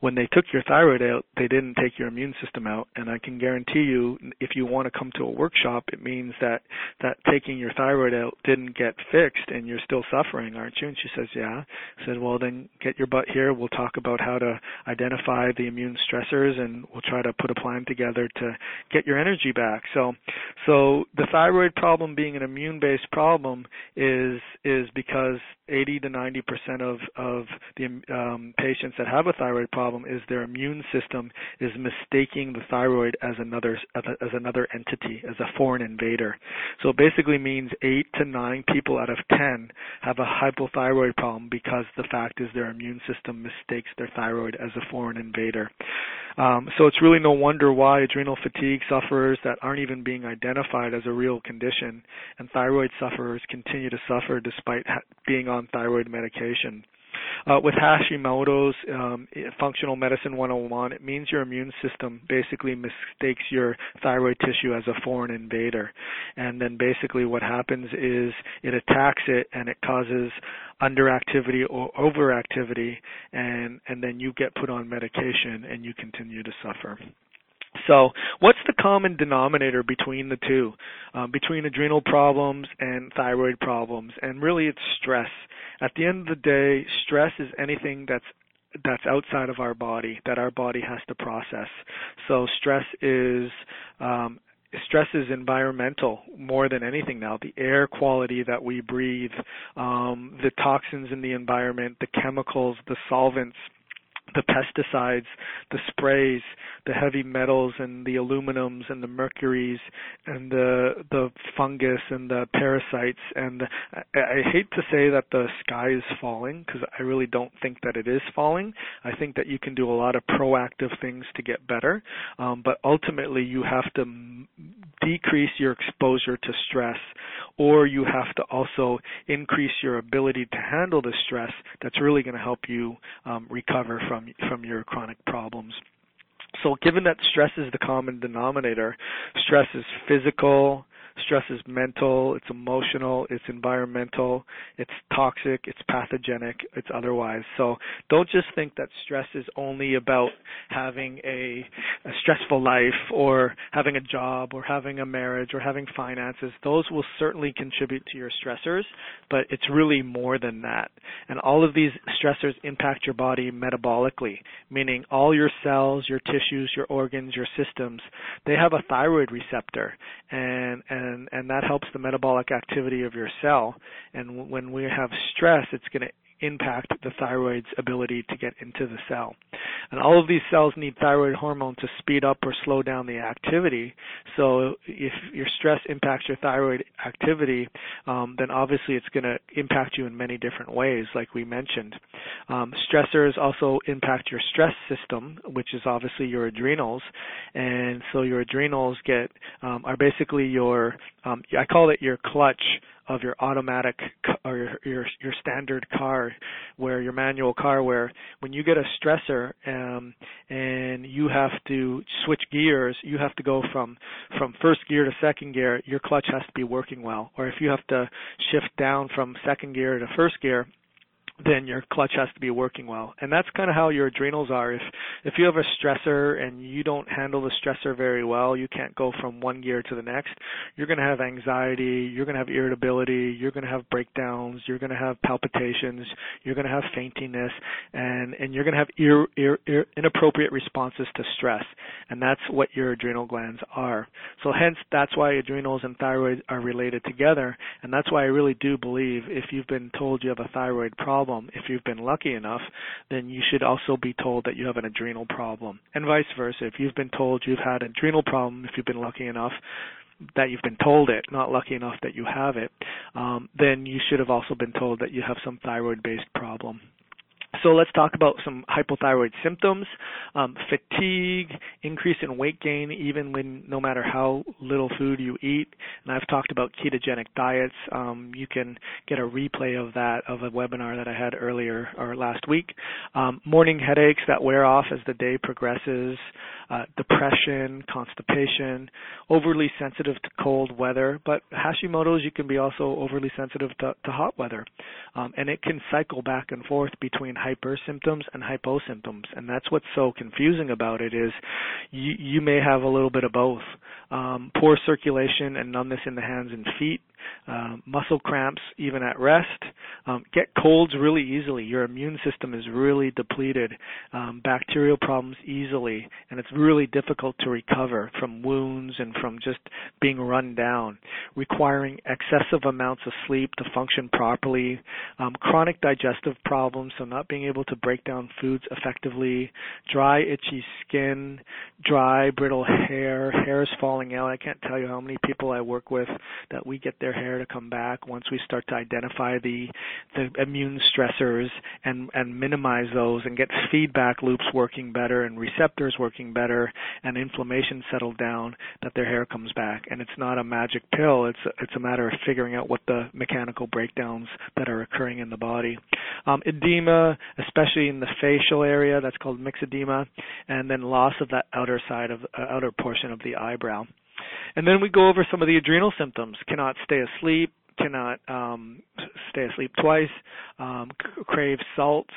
when they took your thyroid out, they didn't take your immune system out. And I can guarantee you, if you want to come to a workshop, it means that that taking your thyroid out didn't get fixed, and you're still suffering, aren't you?" And she says, "Yeah." I said, "Well, then get your butt here. We'll talk about how to identify the immune stressors." and we'll try to put a plan together to get your energy back. So, so the thyroid problem being an immune-based problem is is because 80 to 90 percent of of the um, patients that have a thyroid problem is their immune system is mistaking the thyroid as another as, another entity, as a foreign invader. So it basically means eight to nine people out of 10 have a hypothyroid problem because the fact is their immune system mistakes their thyroid as a foreign invader. Um, so it's really no wonder why adrenal fatigue sufferers that aren't even being identified as a real condition and thyroid sufferers continue to suffer despite ha- being on thyroid medication. Uh, with Hashimoto's um, functional medicine 101, it means your immune system basically mistakes your thyroid tissue as a foreign invader. And then basically what happens is it attacks it and it causes underactivity or overactivity and, and then you get put on medication and you continue to suffer. So, what's the common denominator between the two, um, between adrenal problems and thyroid problems? And really, it's stress. At the end of the day, stress is anything that's that's outside of our body that our body has to process. So, stress is um, stress is environmental more than anything now. The air quality that we breathe, um, the toxins in the environment, the chemicals, the solvents the pesticides, the sprays, the heavy metals and the aluminums and the mercuries and the the fungus and the parasites and I, I hate to say that the sky is falling because I really don't think that it is falling. I think that you can do a lot of proactive things to get better, um, but ultimately you have to m- decrease your exposure to stress or you have to also increase your ability to handle the stress that's really going to help you um, recover from from your chronic problems. So given that stress is the common denominator, stress is physical, Stress is mental, it's emotional, it's environmental, it's toxic, it's pathogenic, it's otherwise. So don't just think that stress is only about having a, a stressful life or having a job or having a marriage or having finances. Those will certainly contribute to your stressors, but it's really more than that. And all of these stressors impact your body metabolically, meaning all your cells, your tissues, your organs, your systems, they have a thyroid receptor and, and and and that helps the metabolic activity of your cell. And when we have stress, it's going to impact the thyroid's ability to get into the cell. And all of these cells need thyroid hormone to speed up or slow down the activity. So if your stress impacts your thyroid activity, um, then obviously it's going to impact you in many different ways, like we mentioned. Um, stressors also impact your stress system, which is obviously your adrenals. And so your adrenals get um, are basically your um, I call it your clutch of your automatic or your, your your standard car, where your manual car, where when you get a stressor um, and you have to switch gears, you have to go from from first gear to second gear. Your clutch has to be working well, or if you have to shift down from second gear to first gear, then your clutch has to be working well. And that's kind of how your adrenals are. If if you have a stressor and you don't handle the stressor very well, you can't go from one gear to the next. You're going to have anxiety, you're going to have irritability, you're going to have breakdowns, you're going to have palpitations, you're going to have faintiness, and and you're going to have ir, ir, ir, inappropriate responses to stress. And that's what your adrenal glands are. So hence that's why adrenals and thyroid are related together, and that's why I really do believe if you've been told you have a thyroid problem problem, if you've been lucky enough, then you should also be told that you have an adrenal problem. And vice versa. If you've been told you've had an adrenal problem, if you've been lucky enough, that you've been told it, not lucky enough that you have it, um, then you should have also been told that you have some thyroid based problem. So let's talk about some hypothyroid symptoms: um, fatigue, increase in weight gain, even when no matter how little food you eat. And I've talked about ketogenic diets. Um, you can get a replay of that of a webinar that I had earlier or last week. Um, morning headaches that wear off as the day progresses uh, depression, constipation, overly sensitive to cold weather. But Hashimoto's, you can be also overly sensitive to, to hot weather. Um, and it can cycle back and forth between hyper symptoms and hypo symptoms. And that's what's so confusing about it is you, you may have a little bit of both. Um, poor circulation and numbness in the hands and feet, uh, muscle cramps even at rest, um, get colds really easily. Your immune system is really depleted, um, bacterial problems easily, and it's really difficult to recover from wounds and from just being run down, requiring excessive amounts of sleep to function properly, um, chronic digestive problems, so not being able to break down foods effectively, dry, itchy skin, dry, brittle hair, hairs falling out. I can't tell you how many people I work with that we get their hair to come back once we start to identify the the immune stressors and and minimize those and get feedback loops working better and receptors working better better and inflammation settled down, that their hair comes back. And it's not a magic pill. It's it's a matter of figuring out what the mechanical breakdowns that are occurring in the body. Um, edema, especially in the facial area, that's called myxedema, and then loss of that outer side of uh, outer portion of the eyebrow. And then we go over some of the adrenal symptoms. Cannot stay asleep, cannot um, stay asleep twice, um, c- crave salts,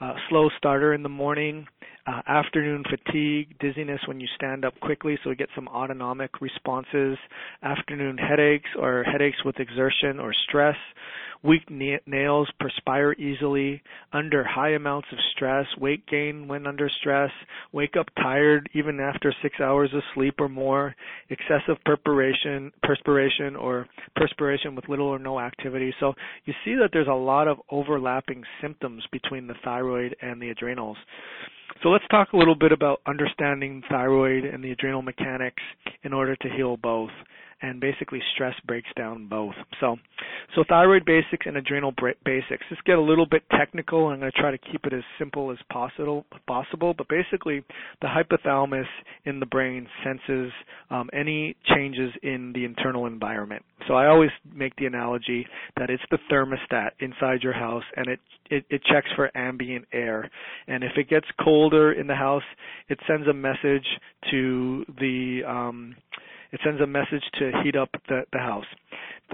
uh, slow starter in the morning, uh, afternoon fatigue, dizziness when you stand up quickly, so we get some autonomic responses, afternoon headaches or headaches with exertion or stress, weak na- nails, perspire easily, under high amounts of stress, weight gain when under stress, wake up tired even after six hours of sleep or more, excessive perspiration, perspiration or perspiration with little or no activity. So you see that there's a lot of overlapping symptoms between the thyroid and the adrenals. So let's talk a little bit about understanding thyroid and the adrenal mechanics in order to heal both and basically stress breaks down both. So, so thyroid basics and adrenal basics. Let's get a little bit technical. I'm going to try to keep it as simple as possible. Possible, but basically, the hypothalamus in the brain senses um, any changes in the internal environment. So I always make the analogy that it's the thermostat inside your house, and it it, it checks for ambient air. And if it gets colder in the house, it sends a message to the um, it sends a message to heat up the, the house.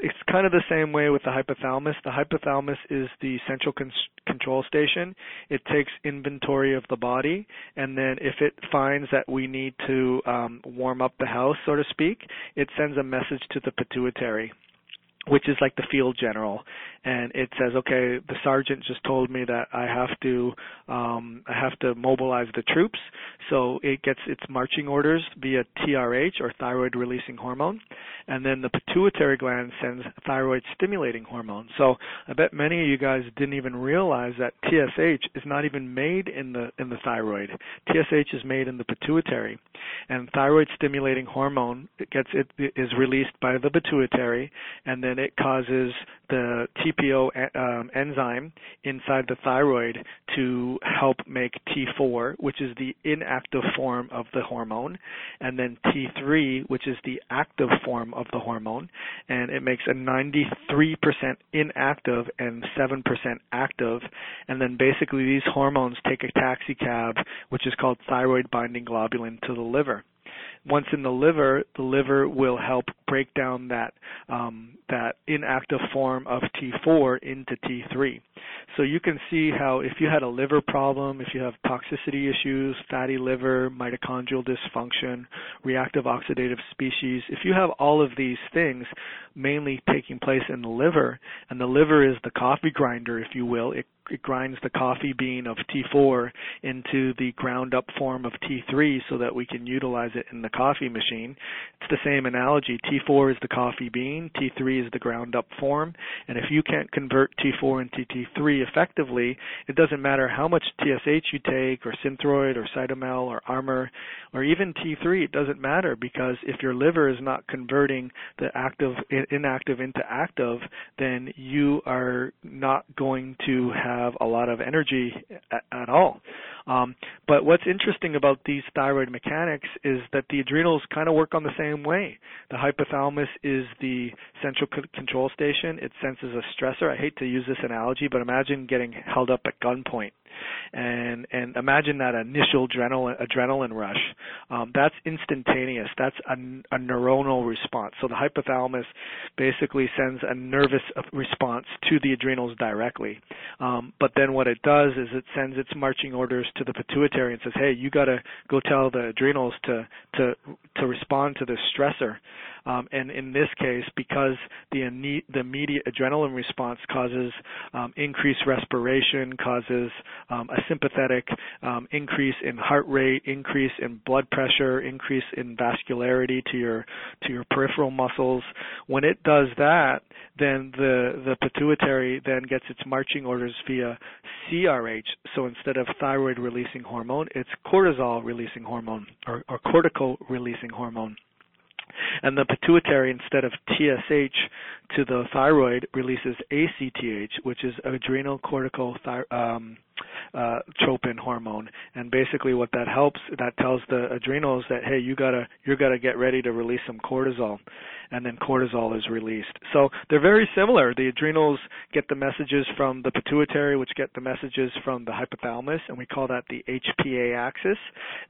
It's kind of the same way with the hypothalamus. The hypothalamus is the central con- control station. It takes inventory of the body, and then if it finds that we need to um, warm up the house, so to speak, it sends a message to the pituitary which is like the field general. And it says okay the sergeant just told me that i have to um i have to mobilize the troops. So it gets its marching orders via trh or thyroid releasing hormone. And then the pituitary gland sends thyroid stimulating hormone. So i bet many of you guys didn't even realize that tsh is not even made in the in the thyroid. Tsh is made in the pituitary. And thyroid stimulating hormone it gets it is released by the pituitary. And then it causes the TPO um, enzyme inside the thyroid to help make T4, which is the inactive form of the hormone, and then T3, which is the active form of the hormone, and it makes a 93% inactive and 7% active, and then basically these hormones take a taxi cab, which is called thyroid binding globulin, to the liver once in the liver, the liver will help break down that um, that inactive form of T4 into T3. So you can see how if you had a liver problem, if you have toxicity issues, fatty liver, mitochondrial dysfunction, reactive oxidative species, if you have all of these things mainly taking place in the liver, and the liver is the coffee grinder, if you will, it it grinds the coffee bean of T4 into the ground up form of T3 so that we can utilize it in the coffee machine. It's the same analogy. T4 is the coffee bean, T3 is the ground up form, and if you can't convert T4 into T3 effectively, it doesn't matter how much TSH you take or Synthroid or Cytomel or Armour or even T3, it doesn't matter because if your liver is not converting the active inactive into active, then you are not going to have a lot of energy at, at all. Um, but what's interesting about these thyroid mechanics is that the adrenals kind of work on the same way. The hypothalamus is the central c- control station. It senses a stressor. I hate to use this analogy, but imagine getting held up at gunpoint and and imagine that initial adrenaline adrenaline rush. Um, that's instantaneous. That's a, a neuronal response. So the hypothalamus basically sends a nervous response to the adrenals directly. Um, but then what it does is it sends its marching orders to the pituitary and says, "Hey, you got to go tell the adrenals to to to respond to this stressor." Um, and in this case, because the, the immediate adrenaline response causes um, increased respiration, causes um, a sympathetic um, increase in heart rate, increase in blood pressure, increase in vascularity to your to your peripheral muscles. When it does that, then the the pituitary then gets its marching orders via CRH. So instead of thyroid releasing hormone, it's cortisol releasing hormone or, or cortical releasing hormone. And the pituitary, instead of TSH to the thyroid, releases ACTH, which is adrenal cortical thy- um, uh, tropin hormone. And basically, what that helps, that tells the adrenals that hey, you gotta you gotta get ready to release some cortisol, and then cortisol is released. So they're very similar. The adrenals get the messages from the pituitary, which get the messages from the hypothalamus, and we call that the HPA axis.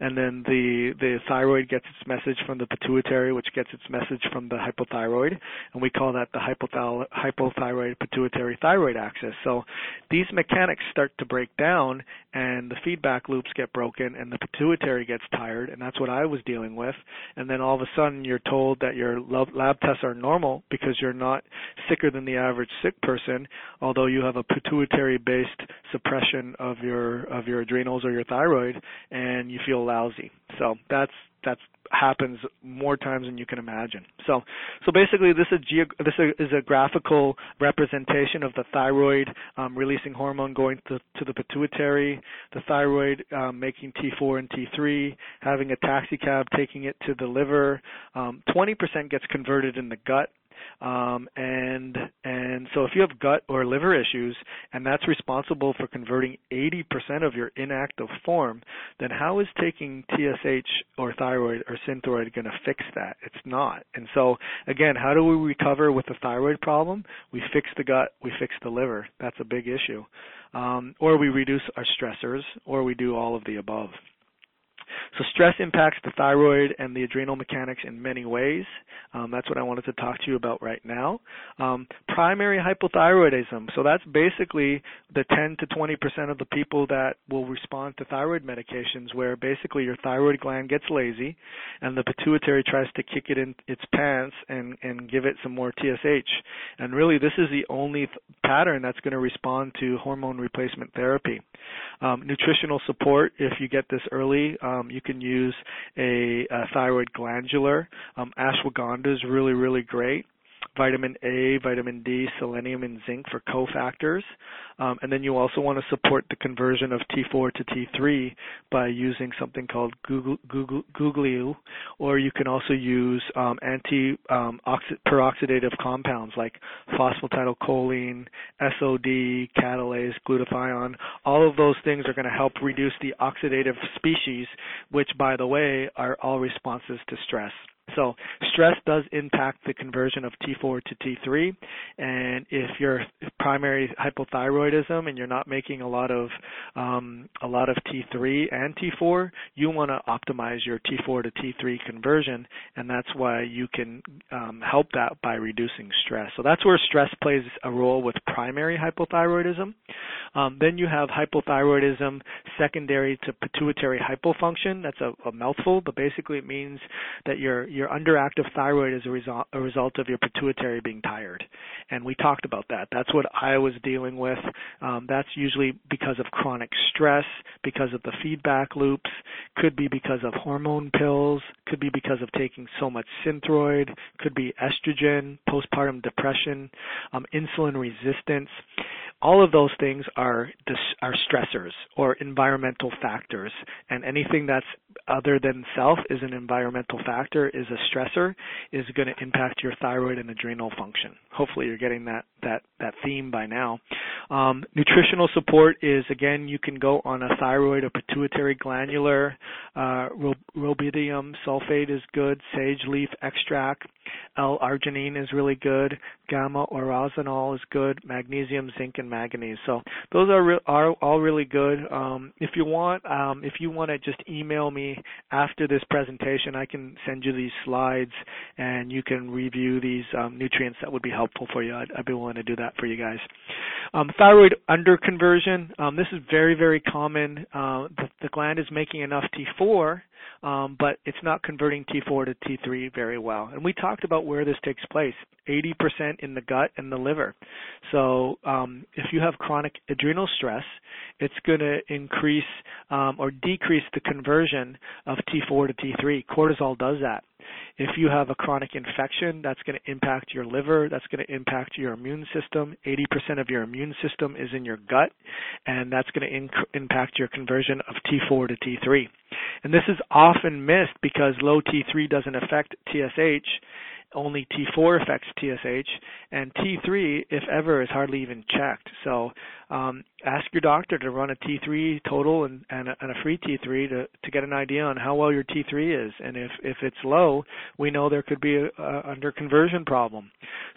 And then the the thyroid gets its message from the pituitary, which gets its message from the hypothyroid, and we call that the hypothyroid pituitary thyroid axis. So these mechanics start to break down and the feedback loops get broken and the pituitary gets tired and that's what I was dealing with. And then all of a sudden you're told that your lab tests are normal because you're not sicker than the average sick person although you have a pituitary based suppression of your of your adrenals or your thyroid and you feel lousy. So that's that's happens more times than you can imagine. So, so basically, this is geog- this is a graphical representation of the thyroid um, releasing hormone going to, to the pituitary, the thyroid um, making T4 and T3, having a taxi cab taking it to the liver. Um, 20% gets converted in the gut. Um, and and so if you have gut or liver issues, and that's responsible for converting 80% of your inactive form, then how is taking TSH or thyroid or synthroid going to fix that? It's not. And so again, how do we recover with the thyroid problem? We fix the gut, we fix the liver. That's a big issue. Um, or we reduce our stressors, or we do all of the above. So stress impacts the thyroid and the adrenal mechanics in many ways. Um, that's what I wanted to talk to you about right now. Um, primary hypothyroidism. So that's basically the 10 to 20 percent of the people that will respond to thyroid medications, where basically your thyroid gland gets lazy, and the pituitary tries to kick it in its pants and and give it some more TSH. And really, this is the only th- pattern that's going to respond to hormone replacement therapy. Um, nutritional support, if you get this early, um, you can use a, a thyroid glandular. Um, ashwagandha is really, really great vitamin A, vitamin D, selenium, and zinc for cofactors. Um, and then you also want to support the conversion of T4 to T3 by using something called guggul, guggul, or you can also use um, anti-peroxidative um, compounds like phosphatidylcholine, SOD, catalase, glutathione. All of those things are going to help reduce the oxidative species, which, by the way, are all responses to stress. So stress does impact the conversion of T4 to T3, and if you're primary hypothyroidism and you're not making a lot of um, a lot of T3 and T4, you want to optimize your T4 to T3 conversion, and that's why you can um, help that by reducing stress. So that's where stress plays a role with primary hypothyroidism. Um, then you have hypothyroidism secondary to pituitary hypofunction. That's a, a mouthful, but basically it means that your your underactive thyroid is a result, a result of your pituitary being tired. And we talked about that. That's what I was dealing with. Um, that's usually because of chronic stress, because of the feedback loops, could be because of hormone pills, could be because of taking so much synthroid, could be estrogen, postpartum depression, um, insulin resistance all of those things are are stressors or environmental factors and anything that's other than self is an environmental factor is a stressor is going to impact your thyroid and adrenal function hopefully you're getting that that that theme by now um, nutritional support is again you can go on a thyroid or pituitary glandular uh, rubidium sulfate is good sage leaf extract L-arginine is really good. Gamma oryzanol is good. Magnesium, zinc, and manganese. So those are re- are all really good. Um, if you want, um, if you want to just email me after this presentation, I can send you these slides and you can review these um, nutrients that would be helpful for you. I'd, I'd, be willing to do that for you guys. Um, thyroid underconversion. Um, this is very very common. Uh, the, the gland is making enough T4 um, but it's not converting T4 to T3 very well. And we talked about where this takes place 80% in the gut and the liver. So um, if you have chronic adrenal stress, it's going to increase um, or decrease the conversion of T4 to T3. Cortisol does that. If you have a chronic infection, that's going to impact your liver, that's going to impact your immune system. 80% of your immune system is in your gut, and that's going to inc- impact your conversion of T4 to T3. And this is often missed because low T3 doesn't affect TSH only T4 affects TSH, and T3, if ever, is hardly even checked. So um, ask your doctor to run a T3 total and, and, a, and a free T3 to, to get an idea on how well your T3 is. And if, if it's low, we know there could be a, a under conversion problem.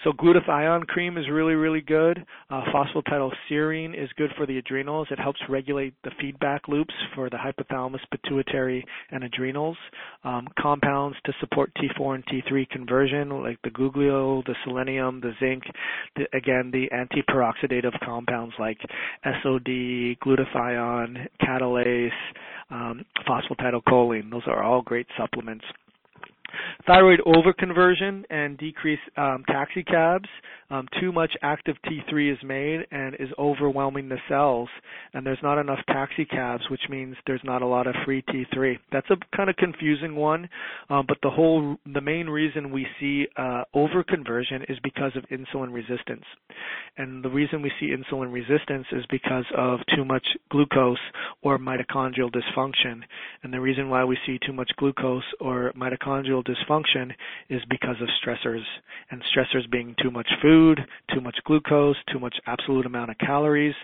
So glutathione cream is really, really good. Uh, phosphatidylserine is good for the adrenals. It helps regulate the feedback loops for the hypothalamus, pituitary, and adrenals. Um, compounds to support T4 and T3 conversion, like the guglio, the selenium, the zinc, the, again, the anti-peroxidative compounds like SOD, glutathione, catalase, um, phosphatidylcholine. Those are all great supplements. Thyroid overconversion and decreased um, taxi cabs. Um, too much active T3 is made and is overwhelming the cells, and there's not enough taxi cabs, which means there's not a lot of free T3. That's a kind of confusing one, um, but the whole, the main reason we see uh, overconversion is because of insulin resistance, and the reason we see insulin resistance is because of too much glucose or mitochondrial dysfunction, and the reason why we see too much glucose or mitochondrial dysfunction is because of stressors, and stressors being too much food, too much glucose, too much absolute amount of calories,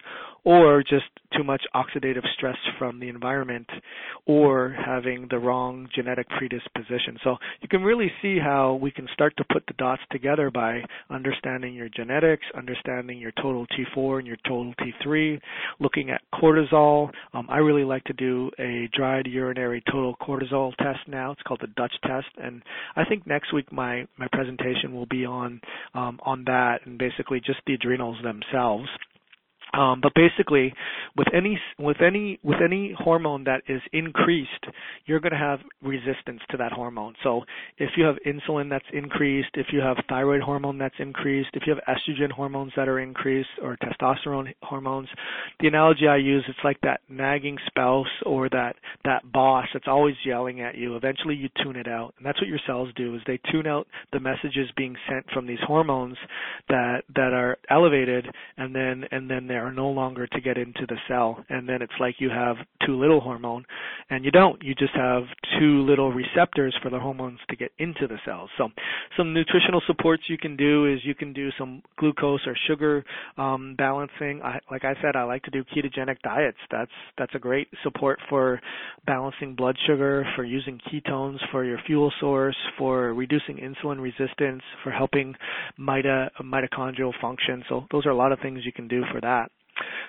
or just too much oxidative stress from the environment or having the wrong genetic predisposition. So you can really see how we can start to put the dots together by understanding your genetics, understanding your total T4 and your total T3, looking at cortisol. Um, I really like to do a dried urinary total cortisol test now. It's called the Dutch test, and I think next week my my presentation will be on um, on that and basically just the adrenals themselves. Um, but basically, with any with any with any hormone that is increased, you're going to have resistance to that hormone. So if you have insulin that's increased, if you have thyroid hormone that's increased, if you have estrogen hormones that are increased, or testosterone hormones, the analogy I use it's like that nagging spouse or that that boss that's always yelling at you. Eventually, you tune it out, and that's what your cells do: is they tune out the messages being sent from these hormones that that are elevated, and then and then they're are no longer to get into the cell and then it's like you have too little hormone and you don't. You just have too little receptors for the hormones to get into the cells. So some nutritional supports you can do is you can do some glucose or sugar um, balancing. I, like i said i like to do ketogenic diets. That's that's a great support for balancing blood sugar for using ketones for your fuel source for reducing insulin resistance for helping mito- mitochondrial function. So those are a lot of things you can do for that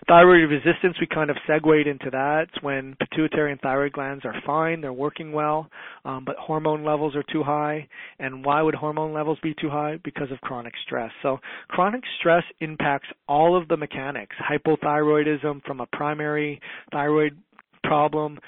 Thyroid resistance, we kind of segued into that. It's when pituitary and thyroid glands are fine, they're working well, um, but hormone levels are too high. And why would hormone levels be too high? Because of chronic stress. So chronic stress impacts all of the mechanics. Hypothyroidism from a primary thyroid problem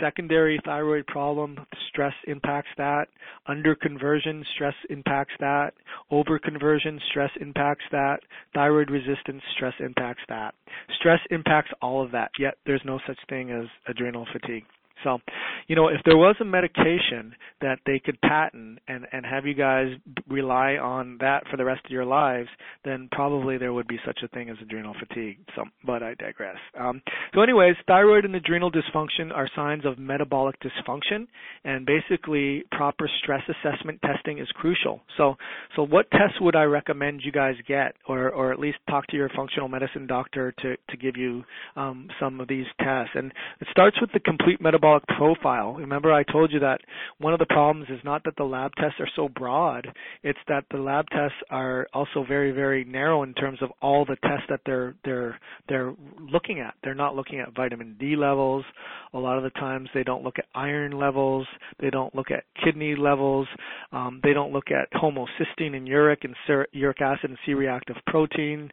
secondary thyroid problem, stress impacts that. Underconversion, stress impacts that. Overconversion, stress impacts that. Thyroid resistance, stress impacts that. Stress impacts all of that, yet there's no such thing as adrenal fatigue. So, you know, if there was a medication that they could patent and and have you guys rely on that for the rest of your lives, then probably there would be such a thing as adrenal fatigue. So, but I digress. Um, so, anyways, thyroid and adrenal dysfunction are signs of metabolic dysfunction, and basically proper stress assessment testing is crucial. So, so what tests would I recommend you guys get, or or at least talk to your functional medicine doctor to to give you um, some of these tests? And it starts with the complete metabolic metabolic profile. Remember, I told you that one of the problems is not that the lab tests are so broad, it's that the lab tests are also very, very narrow in terms of all the tests that they're they're they're looking at. They're not looking at vitamin D levels. A lot of the times, they don't look at iron levels. They don't look at kidney levels. Um, they don't look at homocysteine and uric and ser- uric acid and C-reactive protein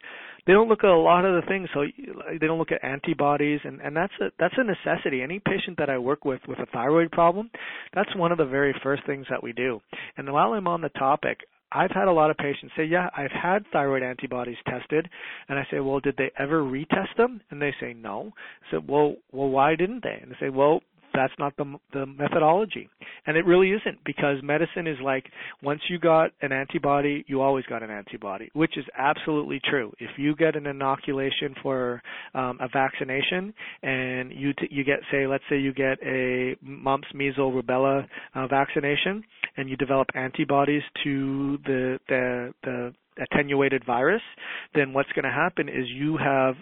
they don't look at a lot of the things. So they don't look at antibodies, and and that's a that's a necessity. Any patient that I work with with a thyroid problem, that's one of the very first things that we do. And while I'm on the topic, I've had a lot of patients say, "Yeah, I've had thyroid antibodies tested," and I say, "Well, did they ever retest them?" And they say, "No." I said, "Well, well, why didn't they?" And they say, "Well, that's not the the methodology. And it really isn't because medicine is like once you got an antibody you always got an antibody which is absolutely true. If you get an inoculation for um, a vaccination and you t- you get say let's say you get a mumps measles rubella uh, vaccination and you develop antibodies to the the the attenuated virus, then what's going to happen is you have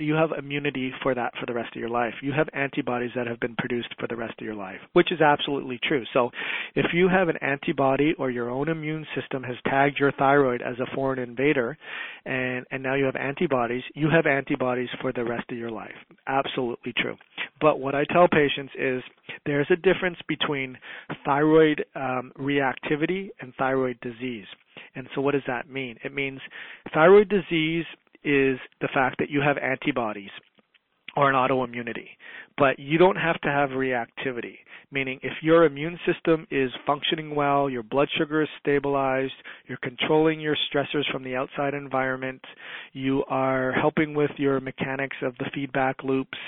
you have immunity for that for the rest of your life. You have antibodies that have been produced for the rest of your life, which is absolutely true. So, if you have an antibody or your own immune system has tagged your thyroid as a foreign invader and and now you have antibodies, you have antibodies for the rest of your life. Absolutely true. But what I tell patients is there's a difference between thyroid um, reactivity and thyroid disease. And so what does that mean? It means thyroid disease is the fact that you have antibodies or an autoimmunity, but you don't have to have reactivity, meaning if your immune system is functioning well, your blood sugar is stabilized, you're controlling your stressors from the outside environment, you are helping with your mechanics of the feedback loops,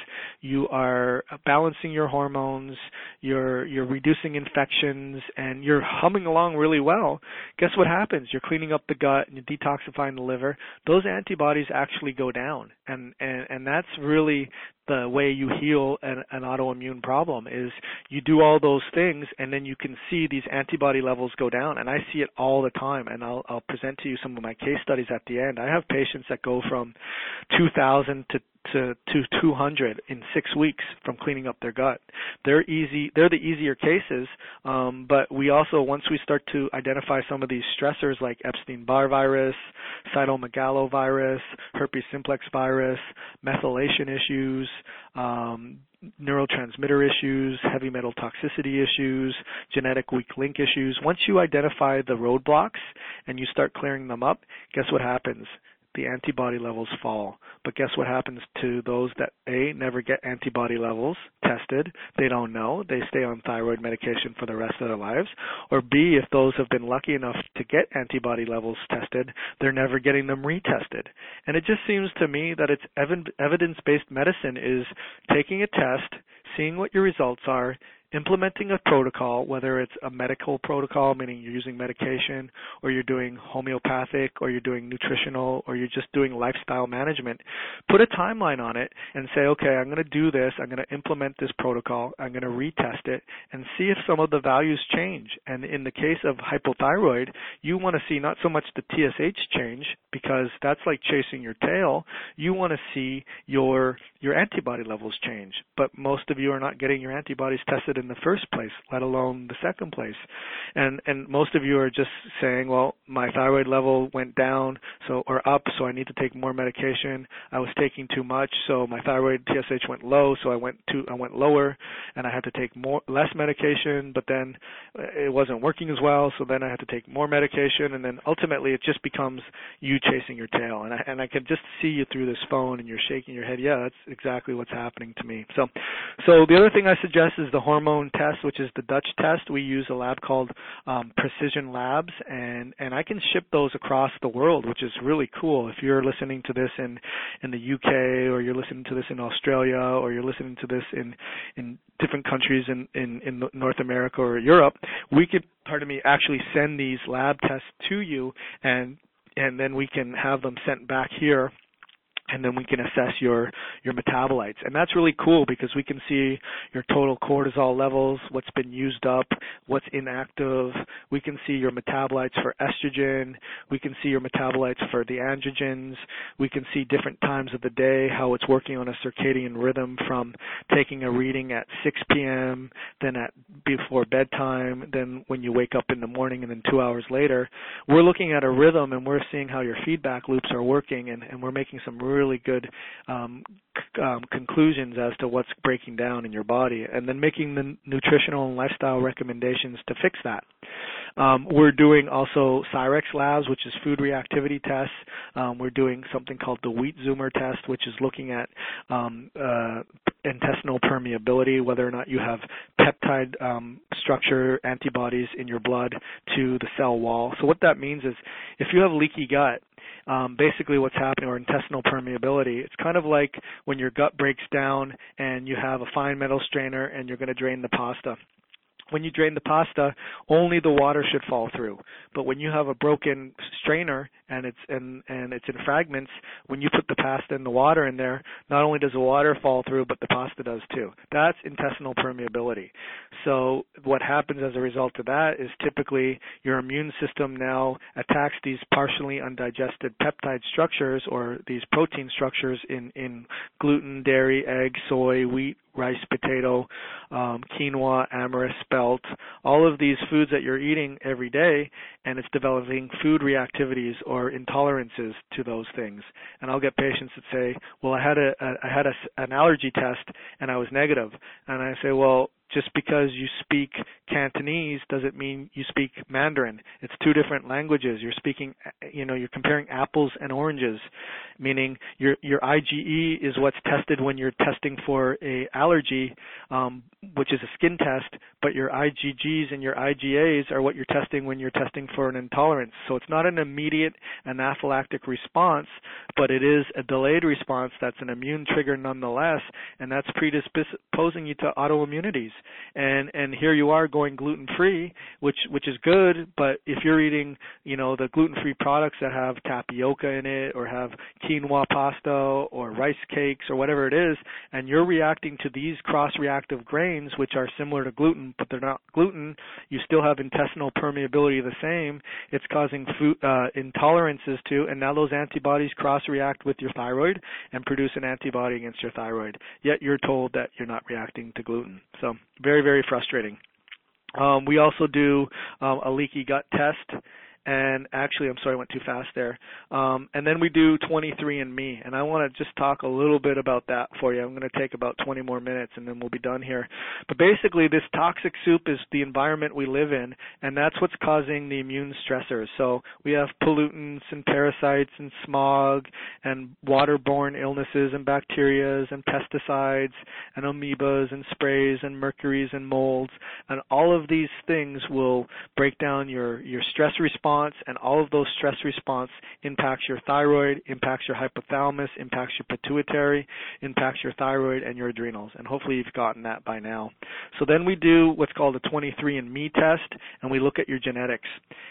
you are balancing your hormones, you're you're reducing infections and you're humming along really well, guess what happens? You're cleaning up the gut and you're detoxifying the liver. Those antibodies actually go down. And and and that's really the way you heal an, an, autoimmune problem is you do all those things and then you can see these antibody levels go down and I see it all the time and I'll, I'll present to you some of my case studies at the end. I have patients that go from 2000 to to, to 200 in six weeks from cleaning up their gut. They're easy. They're the easier cases, um, but we also once we start to identify some of these stressors like Epstein-Barr virus, cytomegalovirus, herpes simplex virus, methylation issues, um, neurotransmitter issues, heavy metal toxicity issues, genetic weak link issues. Once you identify the roadblocks and you start clearing them up, guess what happens? The antibody levels fall. But guess what happens to those that A, never get antibody levels tested? They don't know. They stay on thyroid medication for the rest of their lives. Or B, if those have been lucky enough to get antibody levels tested, they're never getting them retested. And it just seems to me that it's evidence based medicine is taking a test, seeing what your results are, implementing a protocol, whether it's a medical protocol, meaning you're using medication, or you're doing homeopathic, or you're doing nutritional, or you're just doing lifestyle management, put a timeline on it and say, okay, I'm going to do this, I'm going to implement this protocol, I'm going to retest it, and see if some of the values change. And in the case of hypothyroid, you want to see not so much the TSH change, because that's like chasing your tail. You want to see your your antibody levels change. But most of you are not getting your antibodies tested in the first place, let alone the second place. And and most of you are just saying, well, my thyroid level went down, so or up, so I need to take more medication. I was taking too much, so my thyroid TSH went low, so I went to I went lower, and I had to take more less medication. But then uh, it wasn't working as well, so then I had to take more medication, and then ultimately it just becomes you chasing your tail. And I and I can just see you through this phone, and you're shaking your head. Yeah, that's exactly what's happening to me. So, so the other thing I suggest is the hormone hormone test, which is the Dutch test. We use a lab called um, Precision Labs, and and I can ship those across the world, which is really cool. If you're listening to this in in the UK, or you're listening to this in Australia, or you're listening to this in in different countries in in, in North America or Europe, we could, pardon me, actually send these lab tests to you, and and then we can have them sent back here and then we can assess your your metabolites. And that's really cool because we can see your total cortisol levels what's been used up what's inactive. We can see your metabolites for estrogen. We can see your metabolites for the androgens. We can see different times of the day how it's working on a circadian rhythm from taking a reading at 6 p.m. then at before bedtime then when you wake up in the morning and then 2 hours later. We're looking at a rhythm and we're seeing how your feedback loops are working and, and we're making some really really good um, c- um, conclusions as to what's breaking down in your body, and then making the nutritional and lifestyle recommendations to fix that. Um, we're doing also Cyrex Labs, which is food reactivity tests. Um, we're doing something called the Wheat Zoomer test, which is looking at um, uh, intestinal permeability, whether or not you have peptide um, structure antibodies in your blood to the cell wall. So what that means is if you have leaky gut, um, basically what's happening or intestinal permeability. It's kind of like when your gut breaks down and you have a fine metal strainer and you're going to drain the pasta when you drain the pasta, only the water should fall through. But when you have a broken strainer and it's and and it's in fragments, when you put the pasta and the water in there, not only does the water fall through, but the pasta does too. That's intestinal permeability. So what happens as a result of that is typically your immune system now attacks these partially undigested peptide structures or these protein structures in in gluten, dairy, egg, soy, wheat, rice, potato, um, quinoa, amaranth, spelt, all of these foods that you're eating every day, and it's developing food reactivities or intolerances to those things. And I'll get patients that say, "Well, I had a, a I had a, an allergy test and I was negative," and I say, "Well." Just because you speak Cantonese doesn't mean you speak Mandarin. It's two different languages. You're speaking, you know, you're comparing apples and oranges, meaning your your IgE is what's tested when you're testing for a allergy, um, which is a skin test, but your IgGs and your IgAs are what you're testing when you're testing for an intolerance. So it's not an immediate anaphylactic response, but it is a delayed response that's an immune trigger nonetheless, and that's predisposing you to autoimmunities. And and here you are going gluten free, which which is good, but if you're eating, you know, the gluten free products that have tapioca in it or have quinoa pasta or rice cakes or whatever it is, and you're reacting to these cross reactive grains which are similar to gluten but they're not gluten, you still have intestinal permeability the same. It's causing food uh, intolerances to, and now those antibodies cross react with your thyroid and produce an antibody against your thyroid. Yet you're told that you're not reacting to gluten. So very, very frustrating. Um, we also do um, a leaky gut test and actually I'm sorry I went too fast there. Um, and then we do 23andMe, and I want to just talk a little bit about that for you. I'm going to take about 20 more minutes, and then we'll be done here. But basically, this toxic soup is the environment we live in, and that's what's causing the immune stressors. So we have pollutants and parasites and smog and waterborne illnesses and bacterias and pesticides and amoebas and sprays and mercuries and molds, and all of these things will break down your your stress response response, and all of those stress response impacts your thyroid, impacts your hypothalamus, impacts your pituitary, impacts your thyroid and your adrenals. And hopefully you've gotten that by now. So then we do what's called a 23andMe test, and we look at your genetics.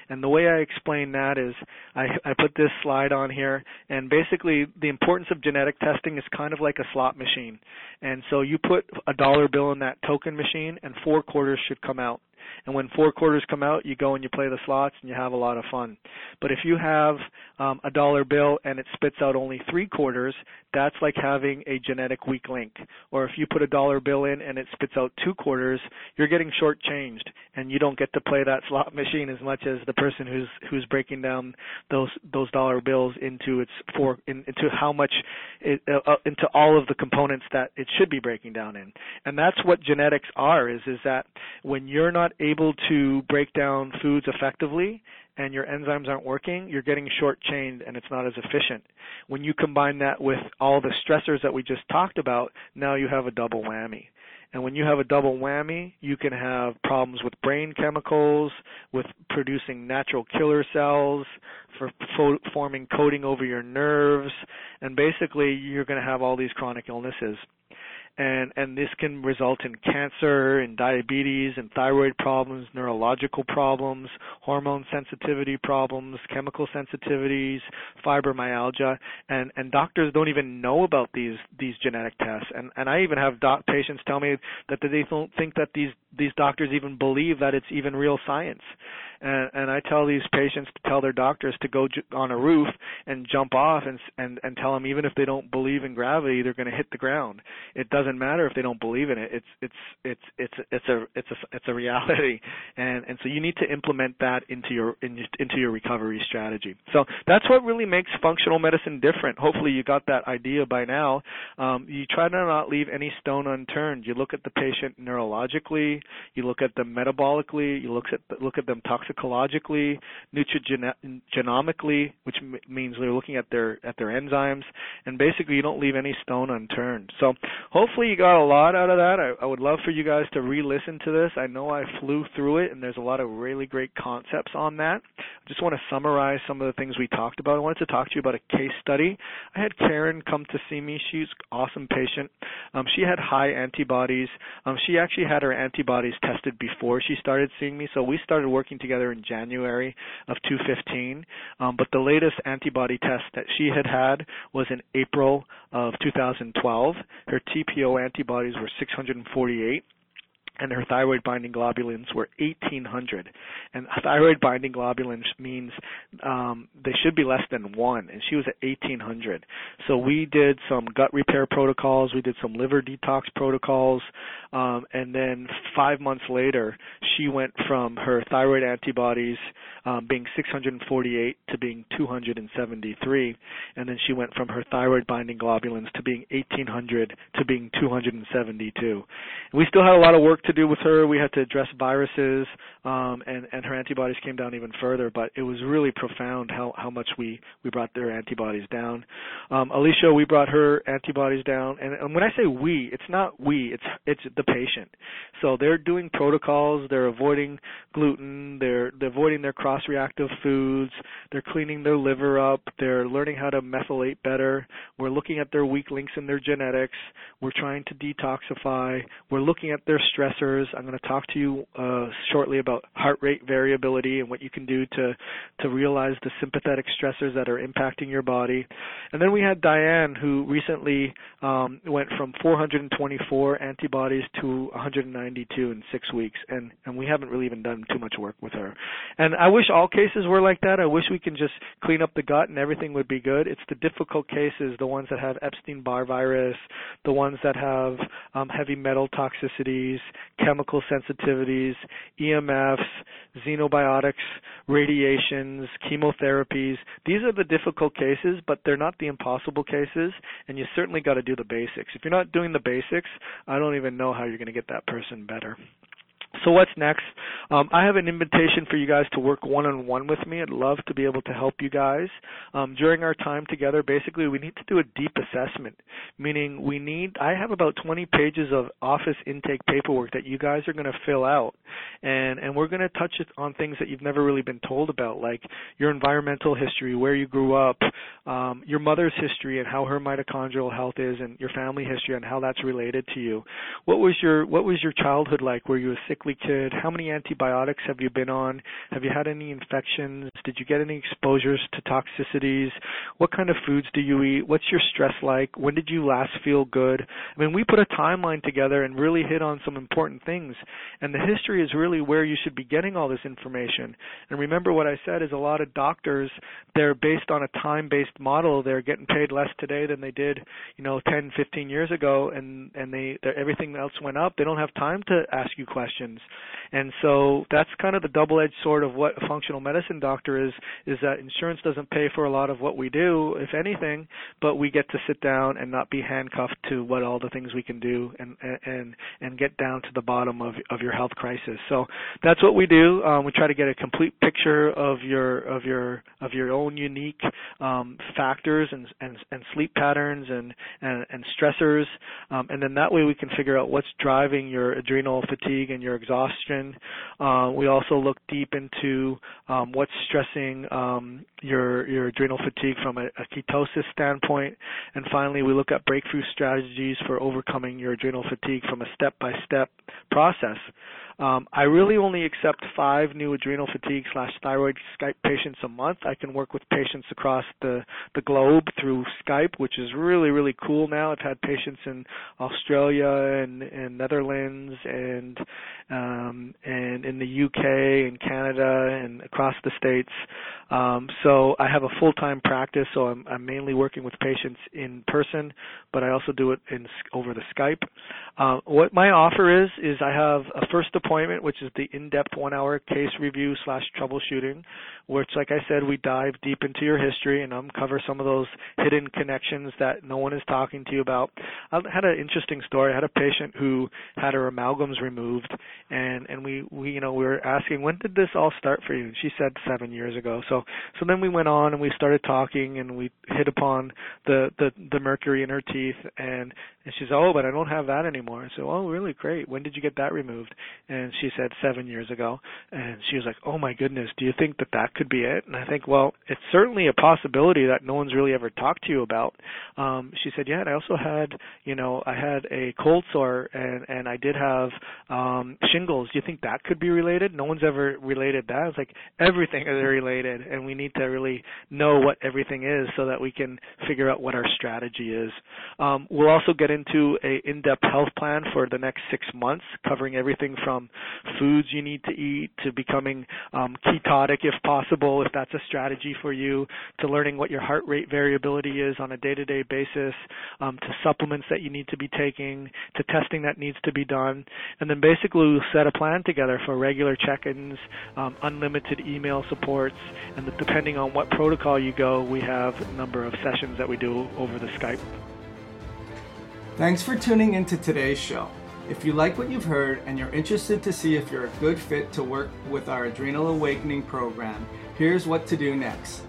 And the way I explain that is I, I put this slide on here, and basically the importance of genetic testing is kind of like a slot machine. And so you put a dollar bill in that token machine, and four quarters should come out. And when four quarters come out, you go and you play the slots and you have a lot of fun. But if you have um, a dollar bill and it spits out only three quarters, that's like having a genetic weak link. Or if you put a dollar bill in and it spits out two quarters, you're getting shortchanged, and you don't get to play that slot machine as much as the person who's who's breaking down those those dollar bills into its four in, into how much it, uh, uh, into all of the components that it should be breaking down in. And that's what genetics are. Is is that when you're not able to break down foods effectively and your enzymes aren't working, you're getting short-chained and it's not as efficient. When you combine that with all the stressors that we just talked about, now you have a double whammy. And when you have a double whammy, you can have problems with brain chemicals, with producing natural killer cells, for fo- forming coating over your nerves, and basically you're going to have all these chronic illnesses and and this can result in cancer and diabetes and thyroid problems, neurological problems, hormone sensitivity problems, chemical sensitivities, fibromyalgia, and and doctors don't even know about these these genetic tests. And and I even have doc- patients tell me that they don't think that these these doctors even believe that it's even real science and and I tell these patients to tell their doctors to go on a roof and jump off and and and tell them even if they don't believe in gravity they're going to hit the ground. It doesn't matter if they don't believe in it. It's it's it's it's it's a it's a it's a reality. And and so you need to implement that into your in, into your recovery strategy. So that's what really makes functional medicine different. Hopefully you got that idea by now. Um, you try to not leave any stone unturned. You look at the patient neurologically. You look at them metabolically. You look at look at them toxically toxicologically, nutrigenomically, which m- means they're looking at their at their enzymes, and basically you don't leave any stone unturned. So hopefully you got a lot out of that. I, I would love for you guys to re-listen to this. I know I flew through it, and there's a lot of really great concepts on that. I just want to summarize some of the things we talked about. I wanted to talk to you about a case study. I had Karen come to see me. She's awesome patient. Um, she had high antibodies. Um, she actually had her antibodies tested before she started seeing me, so we started working together together in January of 2015. Um, but the latest antibody test that she had had was in April of 2012. Her TPO antibodies were 648 and her thyroid binding globulins were 1800 and thyroid binding globulins means um they should be less than 1 and she was at 1800 so we did some gut repair protocols we did some liver detox protocols um and then 5 months later she went from her thyroid antibodies um being 648 to being 273 and then she went from her thyroid binding globulins to being 1800 to being 272 and we still had a lot of work to do with her. We had to address viruses, um, and and her antibodies came down even further. But it was really profound how how much we we brought their antibodies down. Um, Alicia, we brought her antibodies down, and, and when I say we, it's not we, it's it's the patient. So they're doing protocols. They're avoiding gluten. They're they're avoiding their cross-reactive foods. They're cleaning their liver up. They're learning how to methylate better. We're looking at their weak links in their genetics. We're trying to detoxify. We're looking at their stressors. I'm going to talk to you uh, shortly about heart rate variability and what you can do to to realize the sympathetic stressors that are impacting your body. And then we had Diane, who recently um, went from 424 antibodies to 192 in six weeks, and and we haven't really even done too much work with her. And I wish all cases were like that. I wish we can just clean up the gut and everything would be good. It's the difficult cases, the ones that have Epstein-Barr virus, the ones that have um, heavy metal toxicities, chemical sensitivities, EMFs, xenobiotics, radiations, chemotherapies. These are the difficult cases, but they're not the impossible cases, and you certainly got to do the basics. If you're not doing the basics, I don't even know how you're going to get that person better. So what's next? Um, I have an invitation for you guys to work one-on-one with me. I'd love to be able to help you guys. Um, during our time together, basically, we need to do a deep assessment, meaning we need, I have about 20 pages of office intake paperwork that you guys are going to fill out. And, and we're going to touch on things that you've never really been told about, like your environmental history, where you grew up, um, your mother's history and how her mitochondrial health is, and your family history and how that's related to you. What was your, what was your childhood like? Were you a sick sickly kid? How many antibiotics have you been on? Have you had any infections? Did you get any exposures to toxicities? What kind of foods do you eat? What's your stress like? When did you last feel good? I mean, we put a timeline together and really hit on some important things. And the history is really where you should be getting all this information. And remember what I said is a lot of doctors, they're based on a time-based model. They're getting paid less today than they did, you know, 10, 15 years ago and and they everything else went up. They don't have time to ask you questions questions. And so that's kind of the double-edged sword of what a functional medicine doctor is, is that insurance doesn't pay for a lot of what we do, if anything, but we get to sit down and not be handcuffed to what all the things we can do and, and, and get down to the bottom of, of your health crisis. So that's what we do. Um, we try to get a complete picture of your, of your, of your own unique, um, factors and, and, and sleep patterns and, and, and stressors. Um, and then that way we can figure out what's driving your adrenal fatigue and your exhaustion. Uh, we also look deep into um, what's stressing um, your your adrenal fatigue from a, a, ketosis standpoint, and finally we look at breakthrough strategies for overcoming your adrenal fatigue from a step-by-step process. Um, I really only accept five new adrenal fatigue slash thyroid Skype patients a month. I can work with patients across the, the globe through Skype, which is really, really cool now. I've had patients in Australia and, and Netherlands and um, and in the UK and Canada and across the states. Um, so I have a full-time practice, so I'm, I'm mainly working with patients in person, but I also do it in over the Skype. Uh, what my offer is is I have a first appointment, which is the in-depth one-hour case review slash troubleshooting, which, like I said, we dive deep into your history and uncover some of those hidden connections that no one is talking to you about. I had an interesting story. I had a patient who had her amalgams removed, and and we we you know we were asking when did this all start for you, and she said seven years ago. So so then we went on and we started talking, and we hit upon the the the mercury in her teeth, and and she said, oh, but I don't have that anymore. I said, oh, really great. When did you get that removed? And she said seven years ago, and she was like, oh my goodness, do you think that that could be it? And I think, well, it's certainly a possibility that no one's really ever talked to you about. Um, she said, yeah, and I also had, you know, I had a cold sore and and I did have um, shingles. Do you think that could be related? No one's ever related that. It's like everything is related, and we need to really know what everything is so that we can figure out what our strategy is. Um, we'll also get into a in-depth health plan for the next six months, covering everything from foods you need to eat to becoming um, ketotic if possible if that's a strategy for you, to learning what your heart rate variability is on a day-to-day basis, um, to supplements that you need to be taking, to testing that needs to be done, and then basically we'll set a plan together for regular check-ins, um, unlimited email supports, and depending on what protocol you go, we have a number of sessions that we do over the Skype. Thanks for tuning into today's show. If you like what you've heard and you're interested to see if you're a good fit to work with our Adrenal Awakening program, here's what to do next.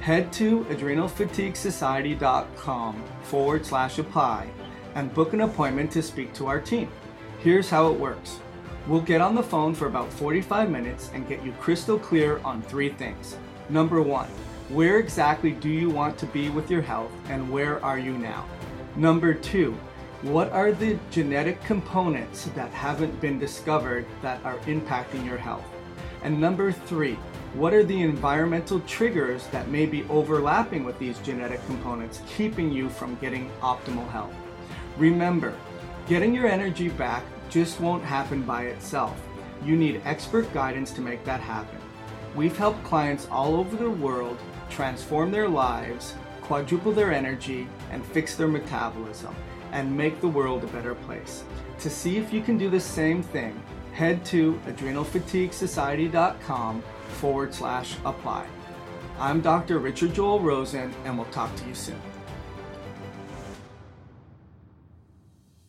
Head to adrenalfatiguesociety.com forward slash apply and book an appointment to speak to our team. Here's how it works. We'll get on the phone for about 45 minutes and get you crystal clear on three things. Number one, where exactly do you want to be with your health and where are you now? Number two, what are the genetic components that haven't been discovered that are impacting your health? And number three, what are the environmental triggers that may be overlapping with these genetic components, keeping you from getting optimal health? Remember, getting your energy back just won't happen by itself. You need expert guidance to make that happen. We've helped clients all over the world transform their lives, quadruple their energy, and fix their metabolism and make the world a better place. To see if you can do the same thing, head to adrenalfatiguesociety.com forward slash apply. I'm Dr. Richard Joel Rosen, and we'll talk to you soon.